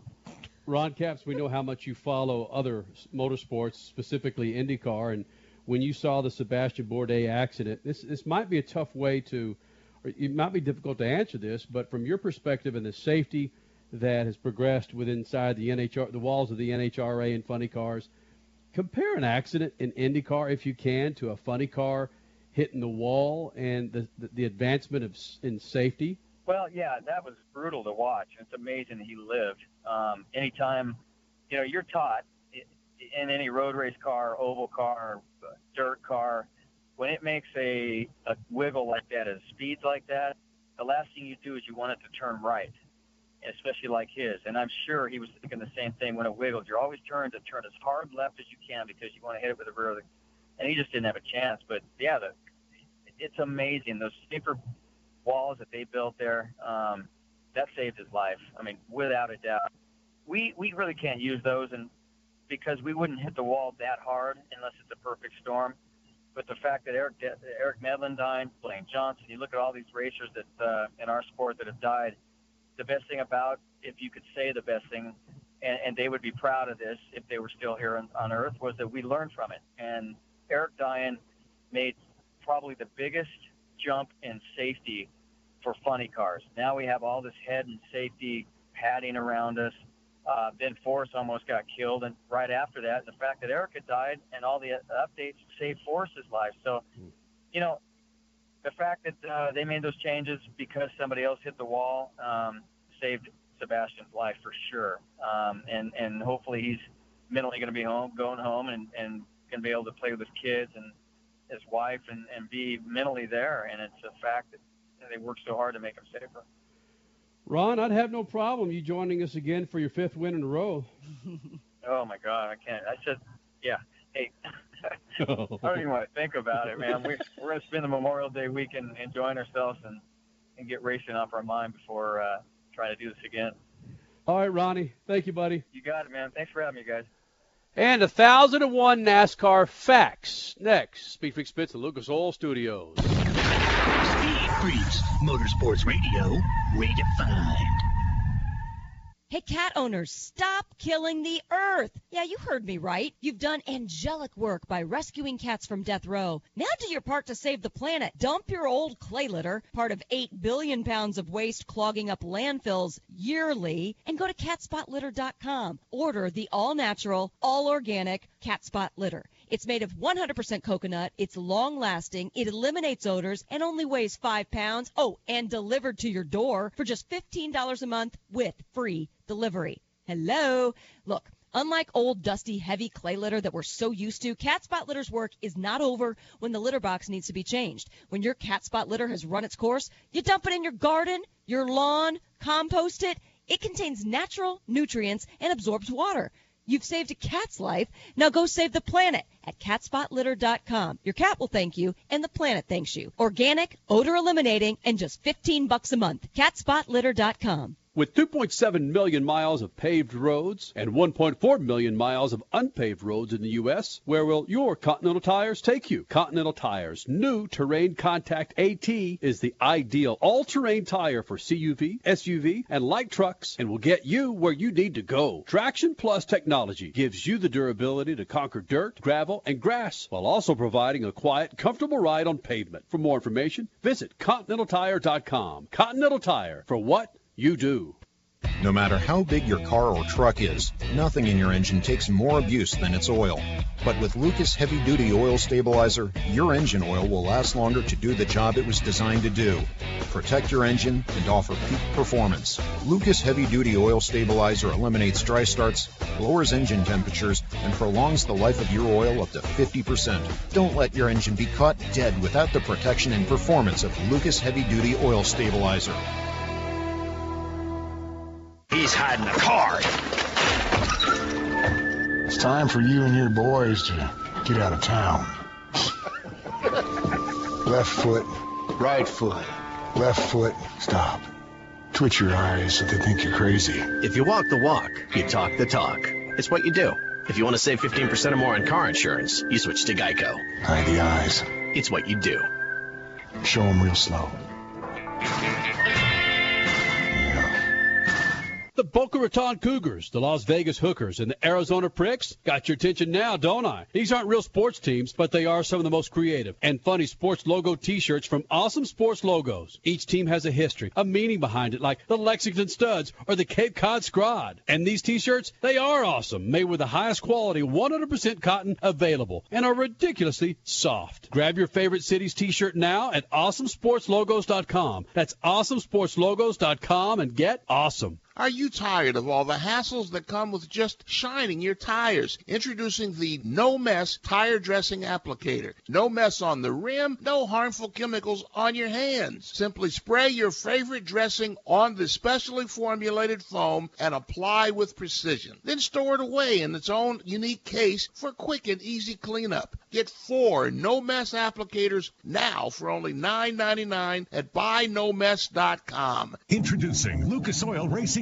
Ron Capps, we know how much you follow other motorsports, specifically IndyCar, and when you saw the Sebastian Bourdais accident, this this might be a tough way to, or it might be difficult to answer this, but from your perspective and the safety that has progressed within inside the NHR, the walls of the NHRA and funny cars, compare an accident in IndyCar if you can to a funny car hitting the wall and the, the, advancement of in safety? Well, yeah, that was brutal to watch. It's amazing he lived. Um, anytime, you know, you're taught in any road race car, oval car, dirt car, when it makes a, a wiggle like that, at speeds like that, the last thing you do is you want it to turn right, especially like his. And I'm sure he was thinking the same thing when it wiggled. You're always trying to turn as hard left as you can because you want to hit it with the rear of the and he just didn't have a chance. But yeah, the, it's amazing those SAFER walls that they built there. Um, that saved his life. I mean, without a doubt. We we really can't use those, and because we wouldn't hit the wall that hard unless it's a perfect storm. But the fact that Eric Eric Medlen died, Blaine Johnson, you look at all these racers that uh, in our sport that have died. The best thing about, if you could say the best thing, and, and they would be proud of this if they were still here on, on Earth, was that we learned from it. And Eric Diane made probably the biggest jump in safety for funny cars. Now we have all this head and safety padding around us. Uh, ben Force almost got killed, and right after that, the fact that Erica died and all the updates saved Force's life. So, you know, the fact that uh, they made those changes because somebody else hit the wall um, saved Sebastian's life for sure. Um, and and hopefully he's mentally going to be home, going home, and and going to be able to play with his kids and his wife and, and be mentally there. And it's a fact that they work so hard to make him safer. Ron, I'd have no problem you joining us again for your fifth win in a row. oh my God, I can't. I said, yeah. Hey, I don't even want to think about it, man. We, we're going to spend the Memorial Day weekend enjoying ourselves and and get racing off our mind before uh, trying to do this again. All right, Ronnie. Thank you, buddy. You got it, man. Thanks for having me, guys. And a thousand and one NASCAR facts next. Speed Freak Spitz at Lucas Oil Studios. Speed Freaks, Motorsports Radio, redefined. Hey, cat owners, stop killing the earth. Yeah, you heard me right. You've done angelic work by rescuing cats from death row. Now do your part to save the planet. Dump your old clay litter, part of 8 billion pounds of waste clogging up landfills yearly, and go to catspotlitter.com. Order the all natural, all organic cat spot litter. It's made of 100% coconut. It's long lasting. It eliminates odors and only weighs five pounds. Oh, and delivered to your door for just $15 a month with free delivery. Hello. Look. Unlike old, dusty, heavy clay litter that we're so used to, cat spot litter's work is not over when the litter box needs to be changed. When your cat spot litter has run its course, you dump it in your garden, your lawn, compost it. It contains natural nutrients and absorbs water. You've saved a cat's life. Now go save the planet at catspotlitter.com. Your cat will thank you and the planet thanks you. Organic, odor eliminating, and just 15 bucks a month. catspotlitter.com. With 2.7 million miles of paved roads and 1.4 million miles of unpaved roads in the U.S., where will your Continental Tires take you? Continental Tires' new Terrain Contact AT is the ideal all-terrain tire for CUV, SUV, and light trucks and will get you where you need to go. Traction Plus technology gives you the durability to conquer dirt, gravel, and grass while also providing a quiet, comfortable ride on pavement. For more information, visit ContinentalTire.com. Continental Tire, for what? You do. No matter how big your car or truck is, nothing in your engine takes more abuse than its oil. But with Lucas Heavy Duty Oil Stabilizer, your engine oil will last longer to do the job it was designed to do. Protect your engine and offer peak performance. Lucas Heavy Duty Oil Stabilizer eliminates dry starts, lowers engine temperatures, and prolongs the life of your oil up to 50%. Don't let your engine be caught dead without the protection and performance of Lucas Heavy Duty Oil Stabilizer. He's hiding a card. It's time for you and your boys to get out of town. Left foot, right foot, left foot, stop. Twitch your eyes so they think you're crazy. If you walk the walk, you talk the talk. It's what you do. If you want to save 15% or more on car insurance, you switch to Geico. Hide the eyes. It's what you do. Show them real slow. The Boca Raton Cougars, the Las Vegas Hookers, and the Arizona Pricks got your attention now, don't I? These aren't real sports teams, but they are some of the most creative and funny sports logo t-shirts from Awesome Sports Logos. Each team has a history, a meaning behind it, like the Lexington Studs or the Cape Cod Scrod. And these t-shirts, they are awesome, made with the highest quality 100% cotton available, and are ridiculously soft. Grab your favorite city's t-shirt now at awesomesportslogos.com. That's awesomesportslogos.com and get awesome. Are you tired of all the hassles that come with just shining your tires? Introducing the No Mess Tire Dressing Applicator. No mess on the rim, no harmful chemicals on your hands. Simply spray your favorite dressing on the specially formulated foam and apply with precision. Then store it away in its own unique case for quick and easy cleanup. Get four No Mess applicators now for only $9.99 at buynomess.com. Introducing Lucas Oil Racing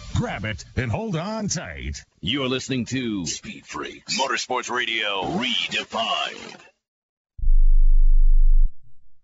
Grab it and hold on tight. You're listening to Speed Freaks Motorsports Radio Redefined.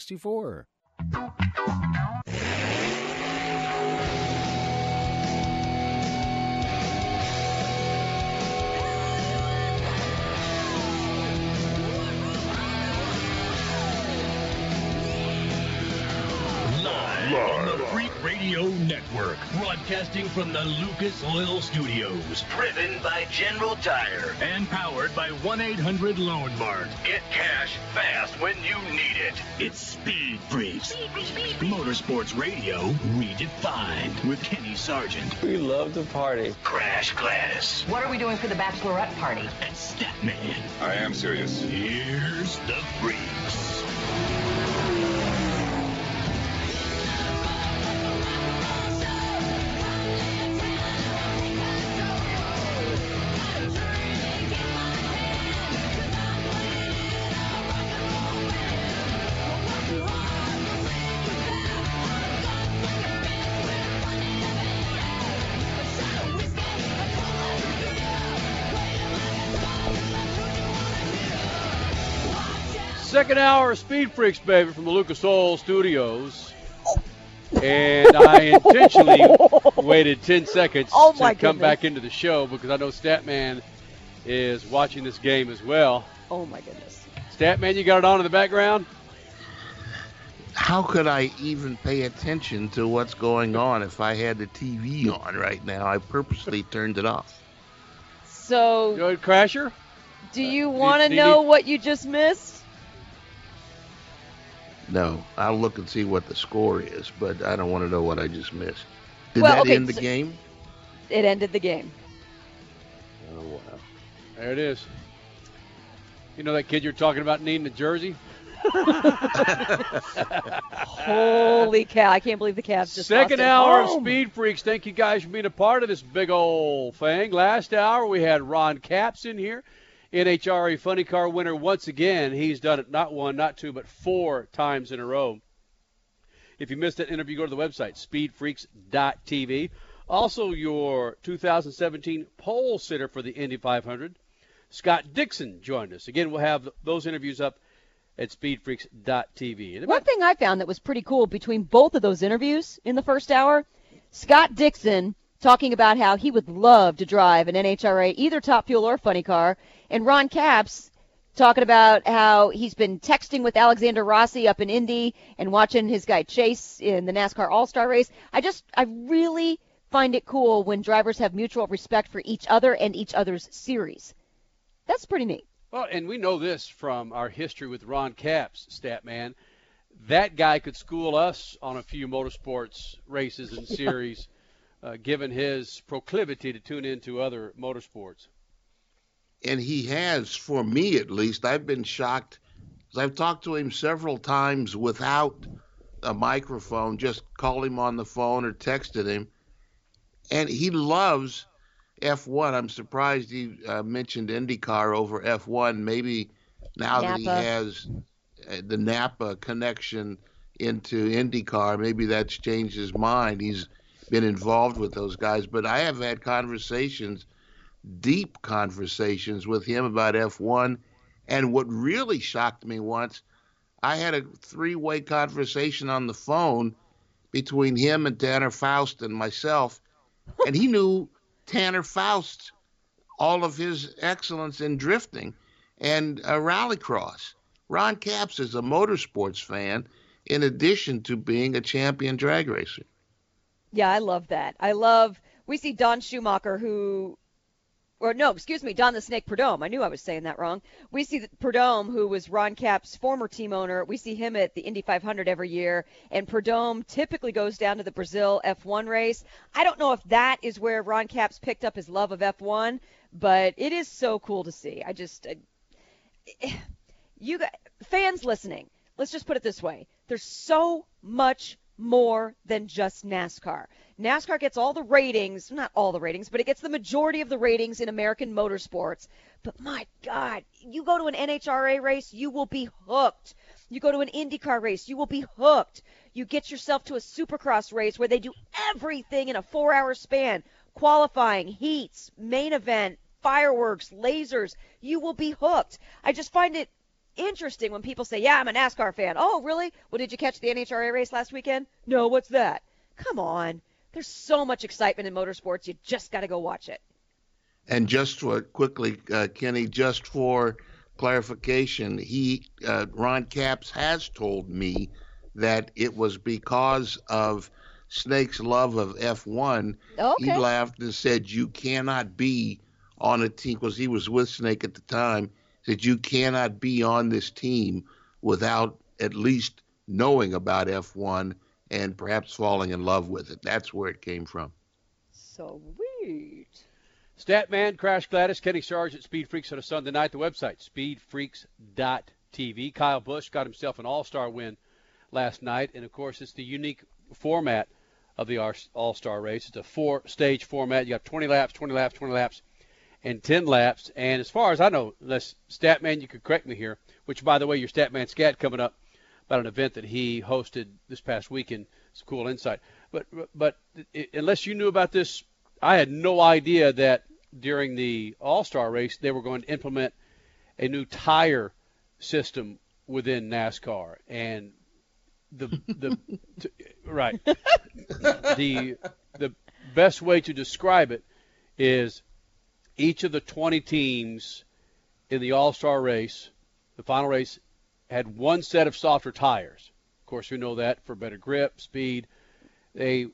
64. Live on the Freak Radio Network, broadcasting from the Lucas Oil Studios. Driven by General Tire and powered by 1 800 Loan Mart. Get cash fast when you need it. It's Speed Freaks. Motorsports Radio redefined with Kenny Sargent. We love to party. Crash Gladys. What are we doing for the bachelorette party? And Statman. I am serious. Here's the Freaks. Second hour of Speed Freaks, baby, from the Lucas Oil Studios. And I intentionally waited 10 seconds Oh, to come goodness. back into the show because I know Statman is watching this game as well. Oh my goodness. Statman, you got it on in the background? How could I even pay attention to what's going on if I had the TV on right now? I purposely turned it off. So, Go ahead, Crasher. do you uh, want to do you know what you just missed? No, I'll look and see what the score is, but I don't want to know what I just missed. Did Well, that okay, end the so- game? It ended the game. Oh wow. There it is. You know that kid you're talking about needing a jersey? Holy cow! I can't believe the Cavs just Second lost at hour of. Speed Freaks. Thank you guys for being a part of this big old thing. Last hour we had Ron Capps in here, NHRA Funny Car winner once again. He's done it not one, not two, but four times in a row. If you missed that interview, go to the website speedfreaks.tv. Also, your 2017 pole sitter for the Indy 500, Scott Dixon, joined us. Again, we'll have those interviews up at speedfreaks.tv. One thing I found that was pretty cool between both of those interviews in the first hour, Scott Dixon talking about how he would love to drive an NHRA either Top Fuel or Funny Car, and Ron Capps talking about how he's been texting with Alexander Rossi up in Indy and watching his guy Chase in the NASCAR All-Star race. I just I really find it cool when drivers have mutual respect for each other and each other's series. That's pretty neat. Well, and we know this from our history with Ron Capps, Statman. That guy could school us on a few motorsports races and series, uh, given his proclivity to tune into other motorsports. and he has, for me at least, I've been shocked. 'cause I've talked to him several times without a microphone, just called him on the phone or texted him, and he loves F1. I'm surprised he uh, mentioned IndyCar over F1. Maybe now that he has uh, the Napa connection into IndyCar, maybe that's changed his mind. He's been involved with those guys, but I have had conversations deep conversations with him about F1. And what really shocked me once, I had a three way conversation on the phone between him and Tanner Faust and myself. And he knew Tanner Faust, all of his excellence in drifting and rallycross. Ron Capps is a motorsports fan, in addition to being a champion drag racer. Yeah, I love that. I love. We see Don Schumacher, who, or no, excuse me, Don the Snake Prudhomme. I knew I was saying that wrong. We see Prudhomme, who was Ron Capps' former team owner. We see him at the Indy 500 every year, and Prudhomme typically goes down to the Brazil F1 race. I don't know if that is where Ron Capps picked up his love of F1, but it is so cool to see. I just, you guys, fans listening. Let's just put it this way: there's so much more than just NASCAR. NASCAR gets all the ratings, not all the ratings, but it gets the majority of the ratings in American motorsports. But my God, you go to an NHRA race, you will be hooked. You go to an IndyCar race, you will be hooked. You get yourself to a supercross race where they do everything in a four hour span qualifying, heats, main event, fireworks, lasers. You will be hooked. I just find it interesting when people say, "Yeah, I'm a NASCAR fan." Oh, really? Well, did you catch the NHRA race last weekend? No, what's that? Come on. There's so much excitement in motorsports. You just got to go watch it. And just for quickly, uh, Kenny, just for clarification, he uh, Ron Capps has told me that it was because of Snake's love of F1. Okay. He laughed and said, "You cannot be on a team," because he was with Snake at the time that you cannot be on this team without at least knowing about F1 and perhaps falling in love with it. That's where it came from. So sweet. Statman, Crash Gladys, Kenny Sargent, Speed Freaks on a Sunday night. The website, speedfreaks.tv. Kyle Busch got himself an all star win last night. And of course, it's the unique format of the all star race. It's a four stage format. You got 20 laps, 20 laps, 20 laps and 10 laps. And as far as I know, unless Statman, you could correct me here, which, by the way, your Statman Scat coming up about an event that he hosted this past weekend. It's a cool insight. But, but unless you knew about this, I had no idea that during the All Star race they were going to implement a new tire system within NASCAR. And the the t- right the the best way to describe it is each of the 20 teams in the All Star race, the final race, had one set of softer tires. Of course, we know that for better grip, speed. They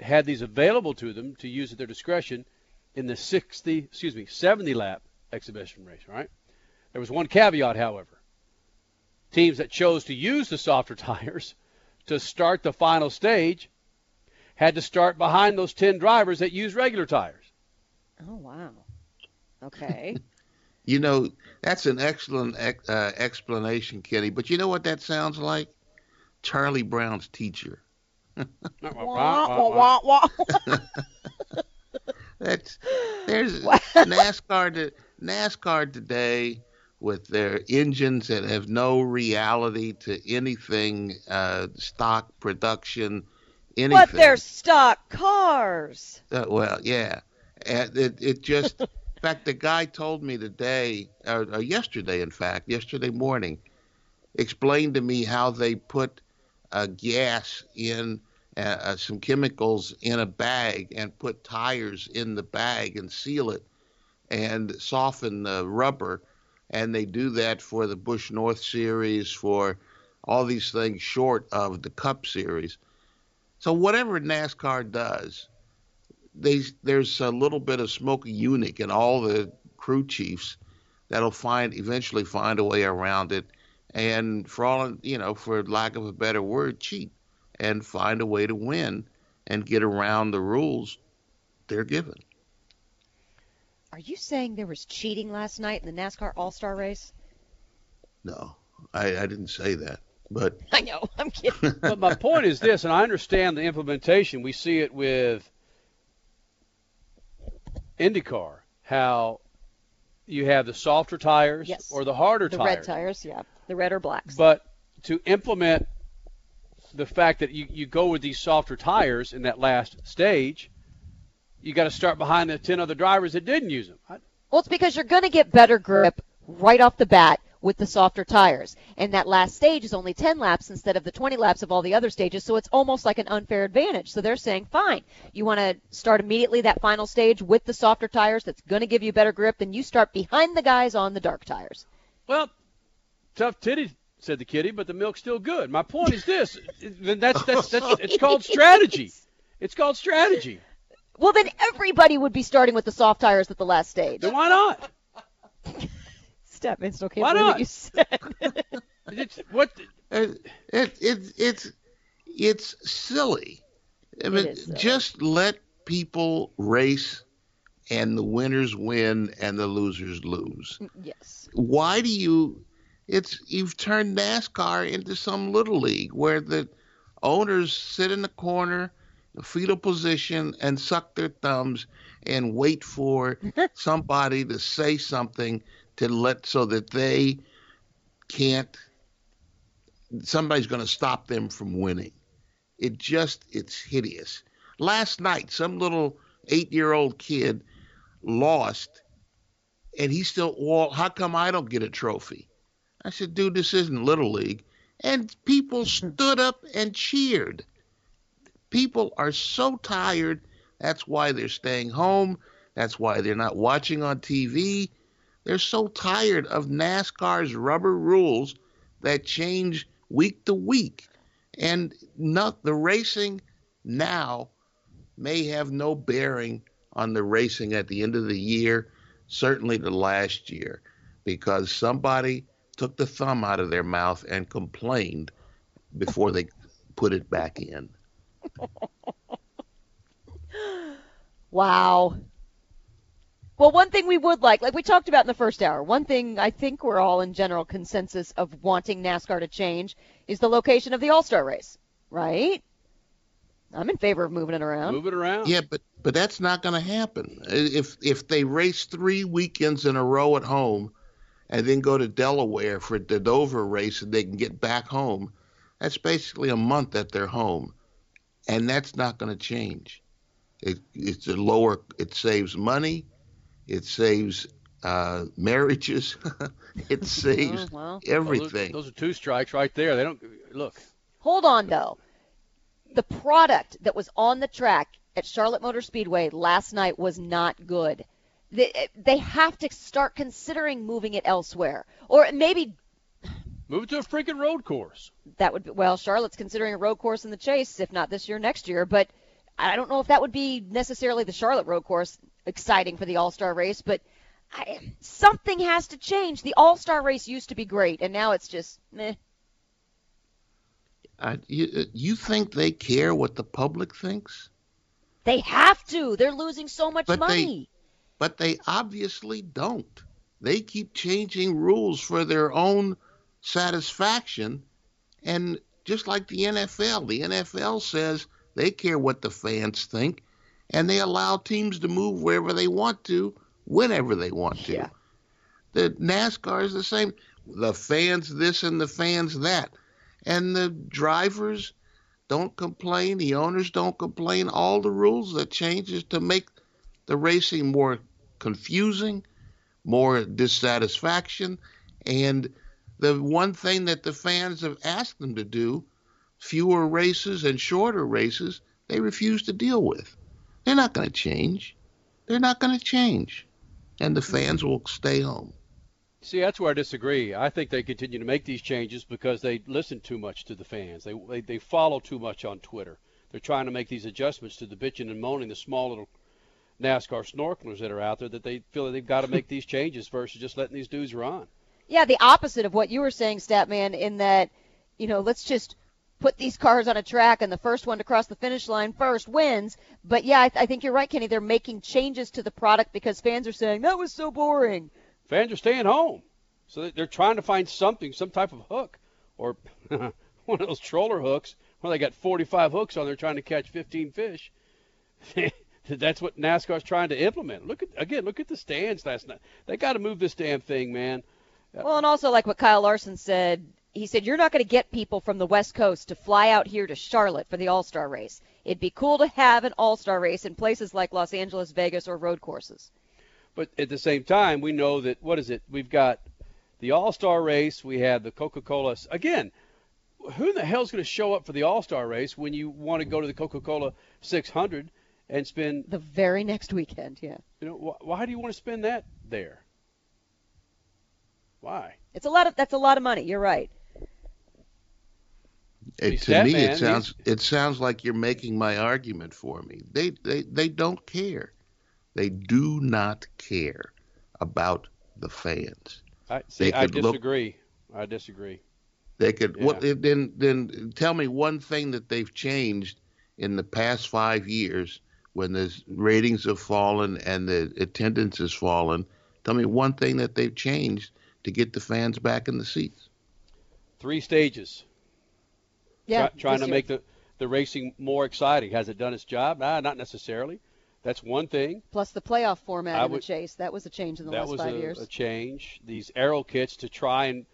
had these available to them to use at their discretion in the 60, excuse me, 70 lap exhibition race, right? There was one caveat, however. Teams that chose to use the softer tires to start the final stage had to start behind those 10 drivers that used regular tires. Oh, wow. Okay. you know, that's an excellent uh, explanation, Kenny. But you know what that sounds like? Charlie Brown's teacher. that's there's NASCAR to, NASCAR today with their engines that have no reality to anything uh, stock production anything. But they're stock cars. Uh, well, yeah. And it, it just, in fact, the guy told me today, or, or yesterday, in fact, yesterday morning, explained to me how they put uh, gas in uh, uh, some chemicals in a bag and put tires in the bag and seal it and soften the rubber. And they do that for the Busch North Series, for all these things short of the Cup Series. So whatever NASCAR does, they, there's a little bit of Smokey Yunick in all the crew chiefs that'll find eventually find a way around it, and for all you know, for lack of a better word, cheat and find a way to win and get around the rules they're given. Are you saying there was cheating last night in the NASCAR All Star race? No, I, I didn't say that. But I know, I'm kidding. but my point is this, and I understand the implementation. We see it with IndyCar, how you have the softer tires yes. or the harder the tires. The red tires, yeah, the red or blacks. But to implement the fact that you, you go with these softer tires in that last stage, you got to start behind the 10 other drivers that didn't use them. Well, it's because you're going to get better grip right off the bat with the softer tires. And that last stage is only 10 laps instead of the 20 laps of all the other stages, so it's almost like an unfair advantage. So they're saying, fine, you want to start immediately that final stage with the softer tires that's going to give you better grip, then you start behind the guys on the dark tires. Well, tough titty said the kitty, but the milk's still good. My point is this: then that's that's that's it's called strategy. It's called strategy. Well, then everybody would be starting with the soft tires at the last stage. Then why not? Statman still can't Why believe not? what you said. It's what It, uh, it, it, it's it's silly. I mean, is silly. just let people race, and the winners win and the losers lose. Mm, yes. Why do you? It's you've turned NASCAR into some little league where the owners sit in the corner, the fetal position, and suck their thumbs and wait for somebody to say something to let so that they can't somebody's going to stop them from winning. It just it's hideous. Last night some little 8-year-old kid lost and he still well how come I don't get a trophy? I said, "Dude, this isn't little league." And people hmm. stood up and cheered. People are so tired. That's why they're staying home. That's why they're not watching on TV. They're so tired of NASCAR's rubber rules that change week to week. And not the racing now may have no bearing on the racing at the end of the year, certainly the last year, because somebody took the thumb out of their mouth and complained before they put it back in. Wow. Well, one thing we would like, like we talked about in the first hour, one thing I think we're all in general consensus of wanting NASCAR to change is the location of the All Star race, right? I'm in favor of moving it around. Move it around. Yeah, but but that's not going to happen. If if they race three weekends in a row at home, and then go to Delaware for the Dover race, and they can get back home, that's basically a month at their home, and that's not going to change. It, it's a lower. It saves money. It saves uh, marriages. it saves Oh, well. everything. Those are, those are two strikes right there. They don't look. Hold on, though. The product that was on the track at Charlotte Motor Speedway last night was not good. They, they have to start considering moving it elsewhere. Or maybe Move it to a freaking road course. that would be, well, Charlotte's considering a road course in the chase, if not this year, next year. But I don't know if that would be necessarily the Charlotte road course exciting for the All Star race. But I, something has to change. The All Star race used to be great, and now it's just meh. Uh, you, you think they care what the public thinks? They have to. They're losing so much But they- money. but they obviously don't. They keep changing rules for their own satisfaction. And just like the NFL, the NFL says they care what the fans think, and they allow teams to move wherever they want to, whenever they want to. Yeah. The NASCAR is the same. The fans this and the fans that. And the drivers don't complain, the owners don't complain. All the rules that change is to make the racing more confusing, more dissatisfaction, and the one thing that the fans have asked them to do, fewer races and shorter races, they refuse to deal with. They're not going to change. They're not going to change. And the fans will stay home. See, that's where I disagree. I think they continue to make these changes because they listen too much to the fans. They they, they follow too much on Twitter. They're trying to make these adjustments to the bitching and moaning, the small little NASCAR snorkelers that are out there that they feel that they've got to make these changes versus just letting these dudes run. Yeah, the opposite of what you were saying, Statman, in that, you know, let's just put these cars on a track and the first one to cross the finish line first wins. But yeah, I, th- I think you're right, Kenny. They're making changes to the product because fans are saying that was so boring. Fans are staying home, so they- they're trying to find something, some type of hook, or one of those troller hooks where they got 45 hooks on there trying to catch 15 fish. That's what NASCAR's trying to implement. Look at again, look at the stands last night. They got to move this damn thing, man. Well, and also like what Kyle Larson said, he said you're not going to get people from the West Coast to fly out here to Charlotte for the All-Star race. It'd be cool to have an All-Star race in places like Los Angeles, Vegas, or road courses. But at the same time, we know that what is it? We've got the All Star race. We have the Coca Cola. Again, who in the hell's going to show up for the All Star race when you want to go to the Coca Cola 600 and spend the very next weekend? Yeah. You know, wh- why do you want to spend that there? Why? It's a lot of that's a lot of money. You're right. It, to me, it sounds it sounds like you're making my argument for me. They they they don't care. They do not care about the fans. I see. I disagree. Look, I disagree. They could. Yeah. What then? Then tell me one thing that they've changed in the past five years when the ratings have fallen and the attendance has fallen. Tell me one thing that they've changed to get the fans back in the seats. Three stages. Yeah. Try, trying to year. make the, the racing more exciting. Has it done its job? Nah, not necessarily. That's one thing. Plus the playoff format I in would, the chase. That was a change in the last five a, years. That was a change. These aero kits to try and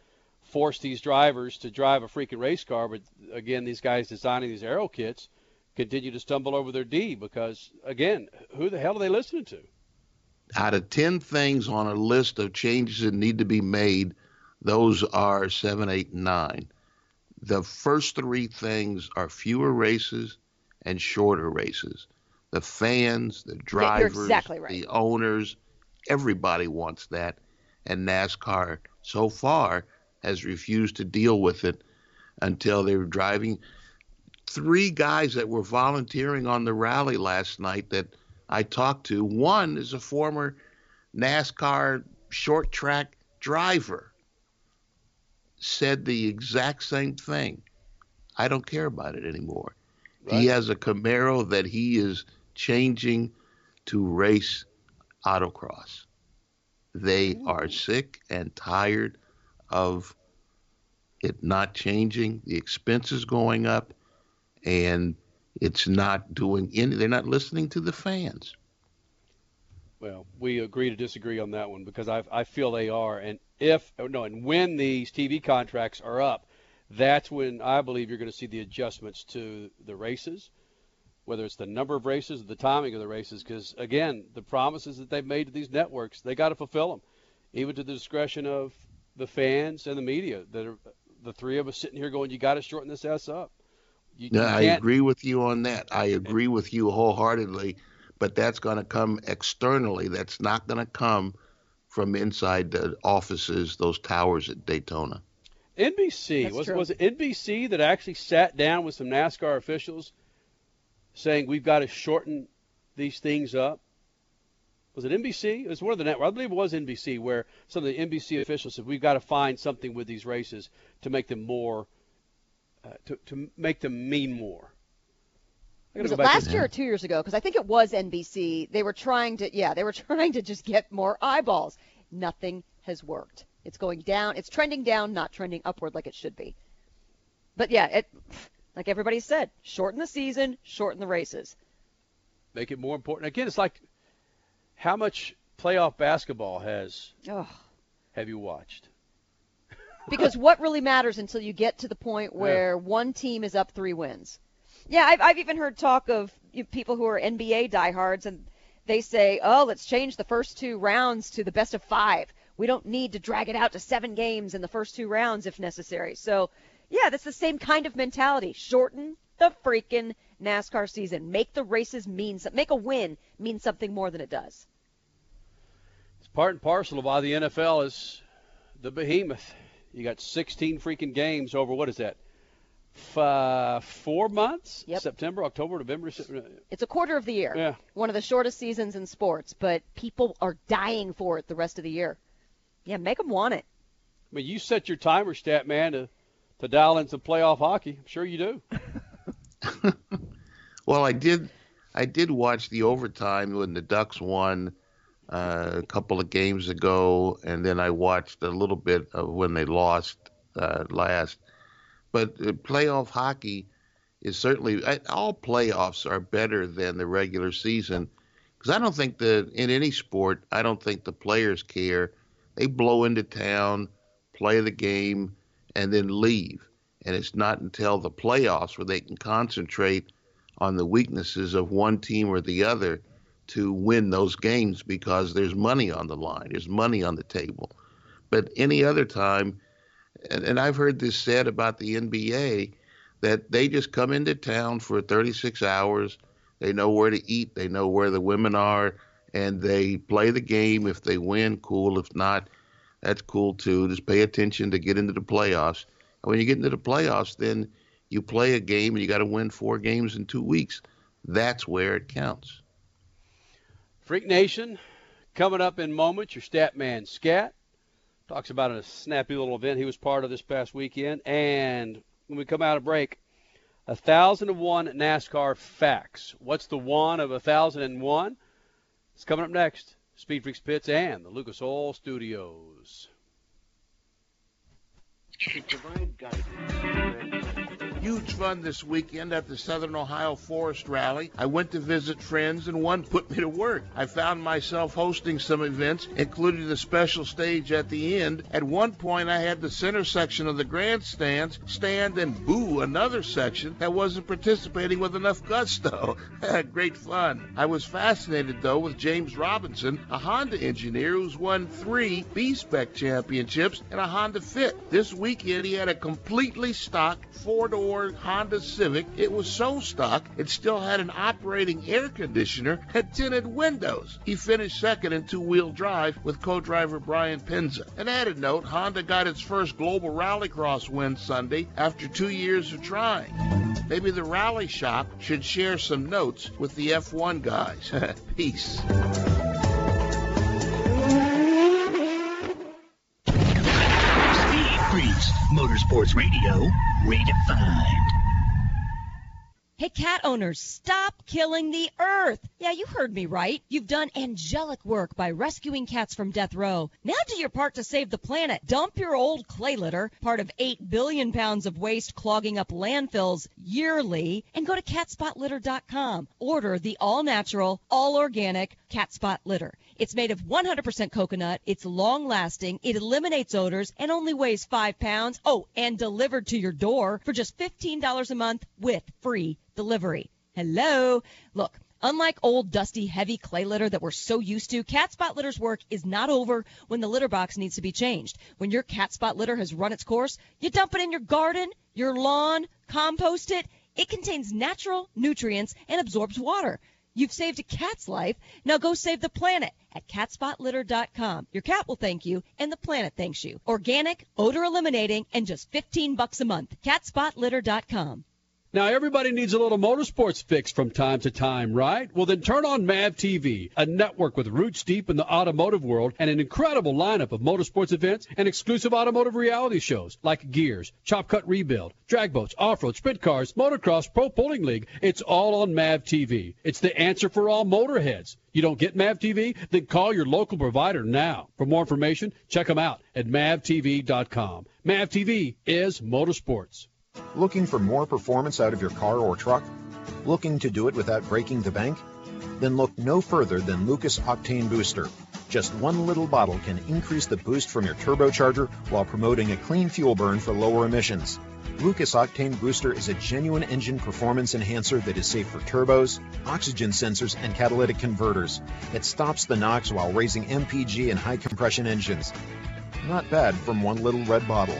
force these drivers to drive a freaking race car, but again, these guys designing these aero kits continue to stumble over their D because, again, who the hell are they listening to? Out of 10 things on a list of changes that need to be made, those are 7, 8, 9. The first three things are fewer races and shorter races. The fans, the drivers, exactly right. the owners, everybody wants that. And NASCAR, so far, has refused to deal with it until they were driving. Three guys that were volunteering on the rally last night that I talked to. One is a former NASCAR short track driver. Said the exact same thing. I don't care about it anymore. Right. He has a Camaro that he is changing to race autocross. They Ooh. are sick and tired of it not changing, the expenses going up, and it's not doing any. They're not listening to the fans. Well, we agree to disagree on that one because I, I feel they are. And if oh, no, and when these TV contracts are up, that's when I believe you're going to see the adjustments to the races, whether it's the number of races or the timing of the races. Because again, the promises that they've made to these networks, they got to fulfill them, even to the discretion of the fans and the media that are the three of us sitting here going, you got to shorten this ass up. You, no, you I agree with you on that. I eh, eh. agree with you wholeheartedly, but that's going to come externally. That's not going to come from inside the offices, those towers at Daytona. NBC was was it NBC that actually sat down with some NASCAR officials saying we've got to shorten these things up? Was it NBC? It was one of the networks. I believe it was NBC where some of the NBC officials said we've got to find something with these races to make them more, uh, to to make them mean more. Was it last year or two years ago? Because I think it was NBC. They were trying to, yeah, they were trying to just get more eyeballs. Nothing has worked. It's going down. It's trending down, not trending upward like it should be. But yeah, it, like everybody said, shorten the season, shorten the races. Make it more important. Again, it's like how much playoff basketball has oh. have you watched? because what really matters until you get to the point where yeah. one team is up three wins. Yeah, I've, I've even heard talk of people who are NBA diehards, and they say, "Oh, let's change the first two rounds to the best of five. We don't need to drag it out to seven games in the first two rounds if necessary." So, yeah, that's the same kind of mentality. Shorten the freaking NASCAR season. Make the races mean something. Make a win mean something more than it does. It's part and parcel of why the NFL is the behemoth. You got 16 freaking games over what is that? F- uh, four months? Yep. September, October, November. It's a quarter of the year. Yeah. One of the shortest seasons in sports, but people are dying for it the rest of the year. Yeah, make them want it. I mean, you set your timer stat, man, to to dial in some playoff hockey. I'm sure you do. well, I did. I did watch the overtime when the Ducks won uh, a couple of games ago, and then I watched a little bit of when they lost uh, last. But uh, playoff hockey is certainly all playoffs are better than the regular season because I don't think that in any sport I don't think the players care. They blow into town, play the game, and then leave and it's not until the playoffs where they can concentrate on the weaknesses of one team or the other to win those games because there's money on the line, there's money on the table. But any other time, and, and I've heard this said about the NBA, that they just come into town for 36 hours. They know where to eat, they know where the women are, and they play the game. If they win, cool. If not, that's cool too. Just pay attention to get into the playoffs And when you get into the playoffs, then You play a game and you got to win four games in two weeks. That's where it counts. Freak Nation, coming up in moments, your stat man Scat talks about a snappy little event he was part of this past weekend. And when we come out of break, a thousand and one NASCAR facts. What's the one of a thousand and one? It's coming up next. Speed Freaks Pits and the Lucas Oil Studios. Huge fun this weekend at the Southern Ohio Forest Rally. I went to visit friends and one put me to work. I found myself hosting some events, including the special stage at the end. At one point, I had the center section of the grandstands stand and boo another section that wasn't participating with enough gusto. Great fun. I was fascinated, though, with James Robinson, a Honda engineer who's won three B-Spec championships in a Honda Fit. This weekend, he had a completely stock four-door Honda Civic. It was so stock, it still had an operating air conditioner and tinted windows. He finished second in two-wheel drive with co-driver Brian Penza. An added note, Honda got its first global rallycross win Sunday after two years of trying. Maybe the rally shop should share some notes with the F1 guys. Peace. Motorsports Radio, redefined. Hey, cat owners, stop killing the earth. Yeah, you heard me right. You've done angelic work by rescuing cats from death row. Now do your part to save the planet. Dump your old clay litter, part of 8 billion pounds of waste clogging up landfills yearly, and go to catspotlitter.com. Order the all natural, all organic cat spot litter. It's made of 100% coconut. It's long lasting. It eliminates odors and only weighs 5 pounds. Oh, and delivered to your door for just $15 a month with free delivery. Hello. Look, Unlike old, dusty, heavy clay litter that we're so used to, cat spot litter's work is not over when the litter box needs to be changed. When your cat spot litter has run its course, you dump it in your garden, your lawn, compost it. It contains natural nutrients and absorbs water. You've saved a cat's life. Now go save the planet at catspotlitter.com. Your cat will thank you and the planet thanks you. Organic, odor eliminating, and just 15 bucks a month. catspotlitter.com. Now, everybody needs a little motorsports fix from time to time, right? Well, then turn on MAV TV, a network with roots deep in the automotive world and an incredible lineup of motorsports events and exclusive automotive reality shows like Gears, Chop Cut Rebuild, Drag Boats, Off-Road, Sprint Cars, Motocross, Pro Pulling League. It's all on MAV TV. It's the answer for all motorheads. You don't get MAV TV? Then call your local provider now. For more information, check them out at mavtv.com. MAV TV is motorsports. Looking for more performance out of your car or truck? Looking to do it without breaking the bank? Then look no further than Lucas Octane Booster. Just one little bottle can increase the boost from your turbocharger while promoting a clean fuel burn for lower emissions. Lucas Octane Booster is a genuine engine performance enhancer that is safe for turbos, oxygen sensors, and catalytic converters. It stops the NOx while raising MPG and high compression engines. Not bad from one little red bottle.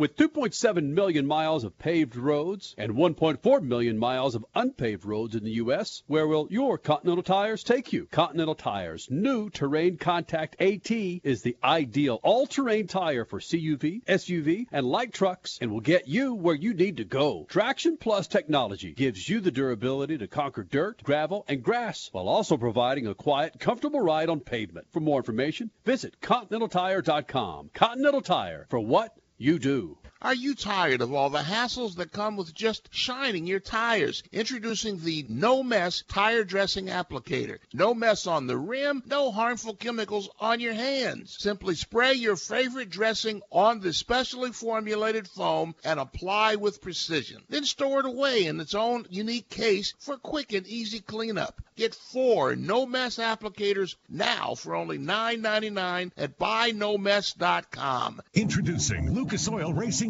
With 2.7 million miles of paved roads and 1.4 million miles of unpaved roads in the U.S., where will your Continental tires take you? Continental Tires' new Terrain Contact AT is the ideal all-terrain tire for CUV, SUV, and light trucks and will get you where you need to go. Traction Plus technology gives you the durability to conquer dirt, gravel, and grass while also providing a quiet, comfortable ride on pavement. For more information, visit ContinentalTire.com. Continental Tire, for what you do. Are you tired of all the hassles that come with just shining your tires? Introducing the No Mess Tire Dressing Applicator. No mess on the rim, no harmful chemicals on your hands. Simply spray your favorite dressing on the specially formulated foam and apply with precision. Then store it away in its own unique case for quick and easy cleanup. Get four No Mess applicators now for only $9.99 at buynomess.com. Introducing Lucas Oil Racing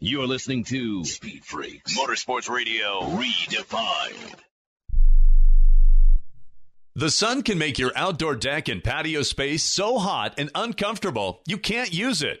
You're listening to Speed Freaks Motorsports Radio Redefined. The sun can make your outdoor deck and patio space so hot and uncomfortable you can't use it.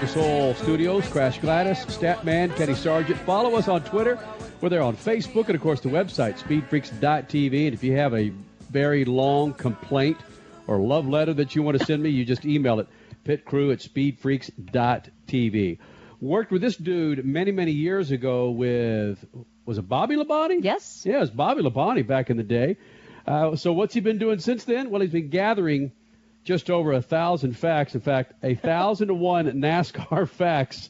The Oil Studios. Crash Gladys, Statman, Kenny Sargent. Follow us on Twitter. We're there on Facebook and, of course, the website, speedfreaks.tv. And if you have a very long complaint or love letter that you want to send me, you just email it, pitcrew at speedfreaks.tv. Worked with this dude many, many years ago with, was it Bobby Labonte? Yes. Yeah, it was Bobby Labonte back in the day. Uh, so what's he been doing since then? Well, he's been gathering just over a thousand facts. In fact, a thousand and one NASCAR facts,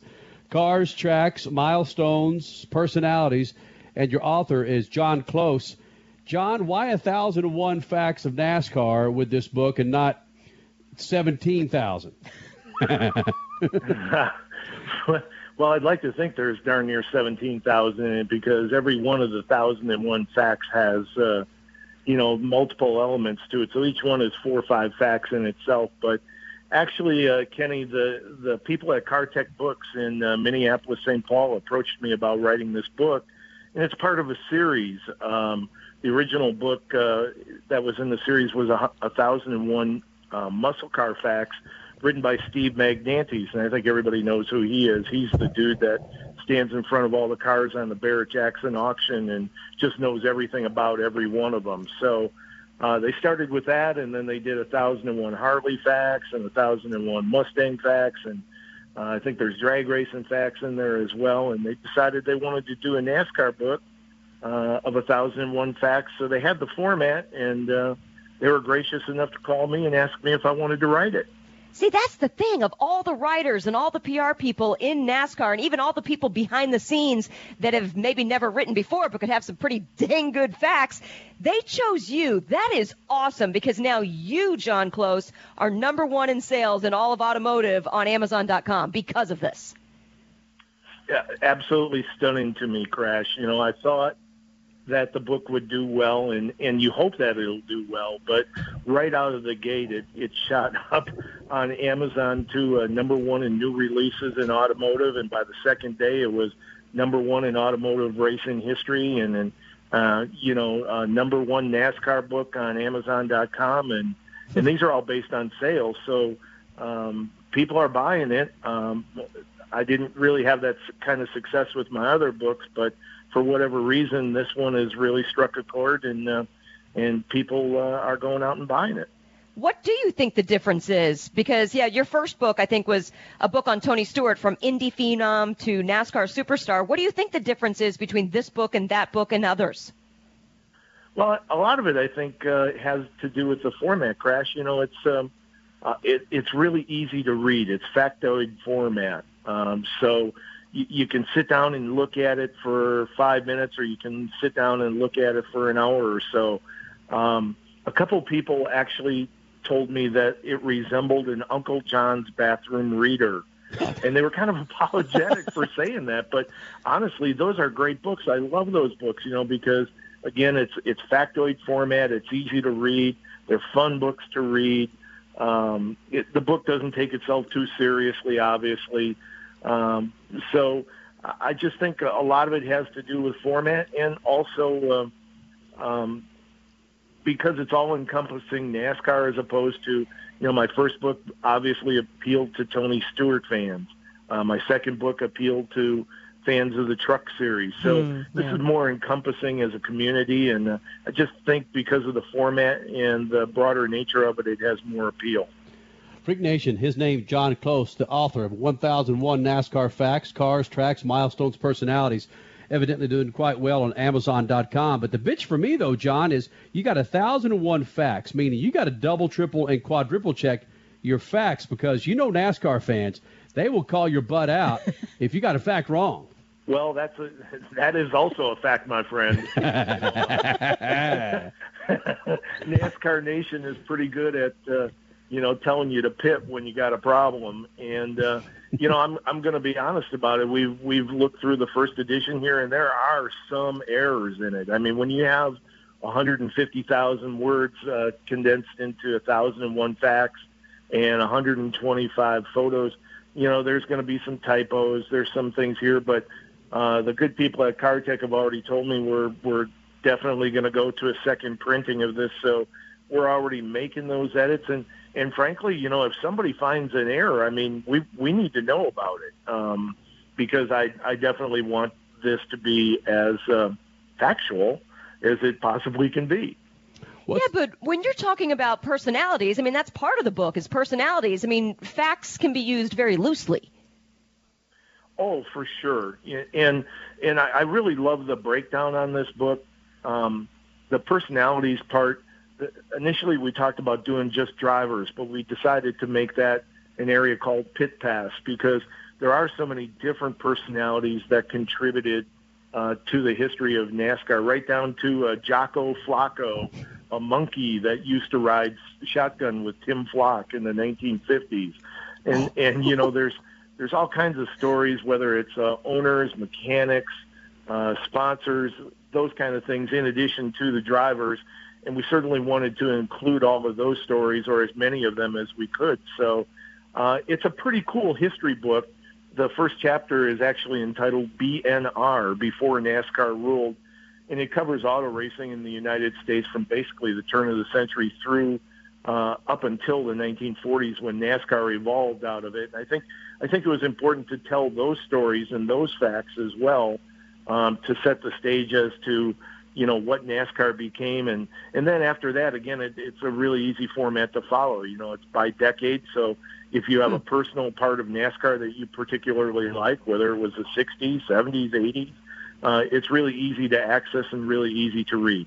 cars, tracks, milestones, personalities, and your author is John Close. John, why a thousand and one facts of NASCAR with this book and not seventeen thousand? well, I'd like to think there's darn near 17,000 in it because every one of the 1,001 facts has, uh, you know, multiple elements to it. So each one is four or five facts in itself. But actually, uh, Kenny, the, the people at CarTech Books in uh, Minneapolis, St. Paul approached me about writing this book. And it's part of a series. Um, the original book uh, that was in the series was a, a 1,001 uh, muscle car facts written by Steve Magnantes, and I think everybody knows who he is. He's the dude that stands in front of all the cars on the Barrett Jackson auction and just knows everything about every one of them. So uh, they started with that, and then they did a thousand and one Harley facts and a thousand and one Mustang facts, and uh, I think there's drag racing facts in there as well. And they decided they wanted to do a NASCAR book uh, of a thousand and one facts, so they had the format, and uh, they were gracious enough to call me and ask me if I wanted to write it. See, that's the thing of all the writers and all the PR people in NASCAR and even all the people behind the scenes that have maybe never written before but could have some pretty dang good facts. They chose you. That is awesome because now you, John Close, are number one in sales in all of automotive on Amazon.com because of this. Yeah, absolutely stunning to me, Crash. You know, I thought that the book would do well, and and you hope that it'll do well. But right out of the gate, it it shot up on Amazon to uh, number one in new releases in automotive, and by the second day, it was number one in automotive racing history, and then uh, you know uh, number one NASCAR book on Amazon.com, and and these are all based on sales, so um, people are buying it. Um, I didn't really have that kind of success with my other books, but for whatever reason, this one has really struck a chord, and uh, and people uh, are going out and buying it. What do you think the difference is? Because yeah, your first book I think was a book on Tony Stewart from Indy phenom to NASCAR superstar. What do you think the difference is between this book and that book and others? Well, a lot of it I think uh, has to do with the format crash. You know, it's um, uh, it, it's really easy to read. It's factoid format, um, so you, you can sit down and look at it for five minutes, or you can sit down and look at it for an hour or so. Um, a couple people actually told me that it resembled an Uncle John's bathroom reader. and they were kind of apologetic for saying that, but honestly, those are great books. I love those books, you know, because again, it's it's factoid format. It's easy to read. They're fun books to read. Um, it, the book doesn't take itself too seriously, obviously. Um, so I just think a lot of it has to do with format and also uh, um, because it's all encompassing NASCAR as opposed to, you know, my first book obviously appealed to Tony Stewart fans. Uh, my second book appealed to fans of the truck series. So mm, this is more encompassing as a community, and uh, I just think because of the format and the broader nature of it, it has more appeal. Freak Nation, his name John Close, the author of 1001 NASCAR Facts, Cars, Tracks, Milestones, Personalities. Evidently doing quite well on Amazon.com. But the bitch for me, though, John, is you got 1001 facts, meaning you got to double, triple, and quadruple check your facts because you know NASCAR fans, they will call your butt out if you got a fact wrong. Well, that's a, that is also a fact, my friend. NASCAR Nation is pretty good at uh, you know, telling you to pit when you got a problem. And uh, you know, I'm I'm going to be honest about it. We've we've looked through the first edition here, and there are some errors in it. I mean, when you have 150,000 words uh, condensed into 1,001 facts and 125 photos, you know, there's going to be some typos. There's some things here, but uh, the good people at CarTech have already told me we're we're definitely going to go to a second printing of this. So we're already making those edits and and frankly, you know, if somebody finds an error, I mean, we we need to know about it um, because I I definitely want this to be as uh, factual as it possibly can be. What's... Yeah, but when you're talking about personalities, I mean, that's part of the book is personalities. I mean, facts can be used very loosely. Oh, for sure, and and I, I really love the breakdown on this book. Um, the personalities part initially we talked about doing just drivers, but we decided to make that an area called Pit Pass because there are so many different personalities that contributed uh, to the history of NASCAR, right down to uh, Jocko Flocko, a monkey that used to ride shotgun with Tim Flock in the 1950s, and and you know there's there's all kinds of stories, whether it's uh, owners, mechanics, uh, sponsors, those kind of things, in addition to the drivers and we certainly wanted to include all of those stories or as many of them as we could. So uh, it's a pretty cool history book. The first chapter is actually entitled BNR, Before NASCAR Ruled, and it covers auto racing in the United States from basically the turn of the century through uh, up until the 1940s when NASCAR evolved out of it. I think I think it was important to tell those stories and those facts as well um, to set the stage as to you know what NASCAR became, and and then after that, again, it, it's a really easy format to follow. You know, it's by decade. So if you have a hmm. personal part of NASCAR that you particularly like, whether it was the '60s, '70s, '80s, uh, it's really easy to access and really easy to read.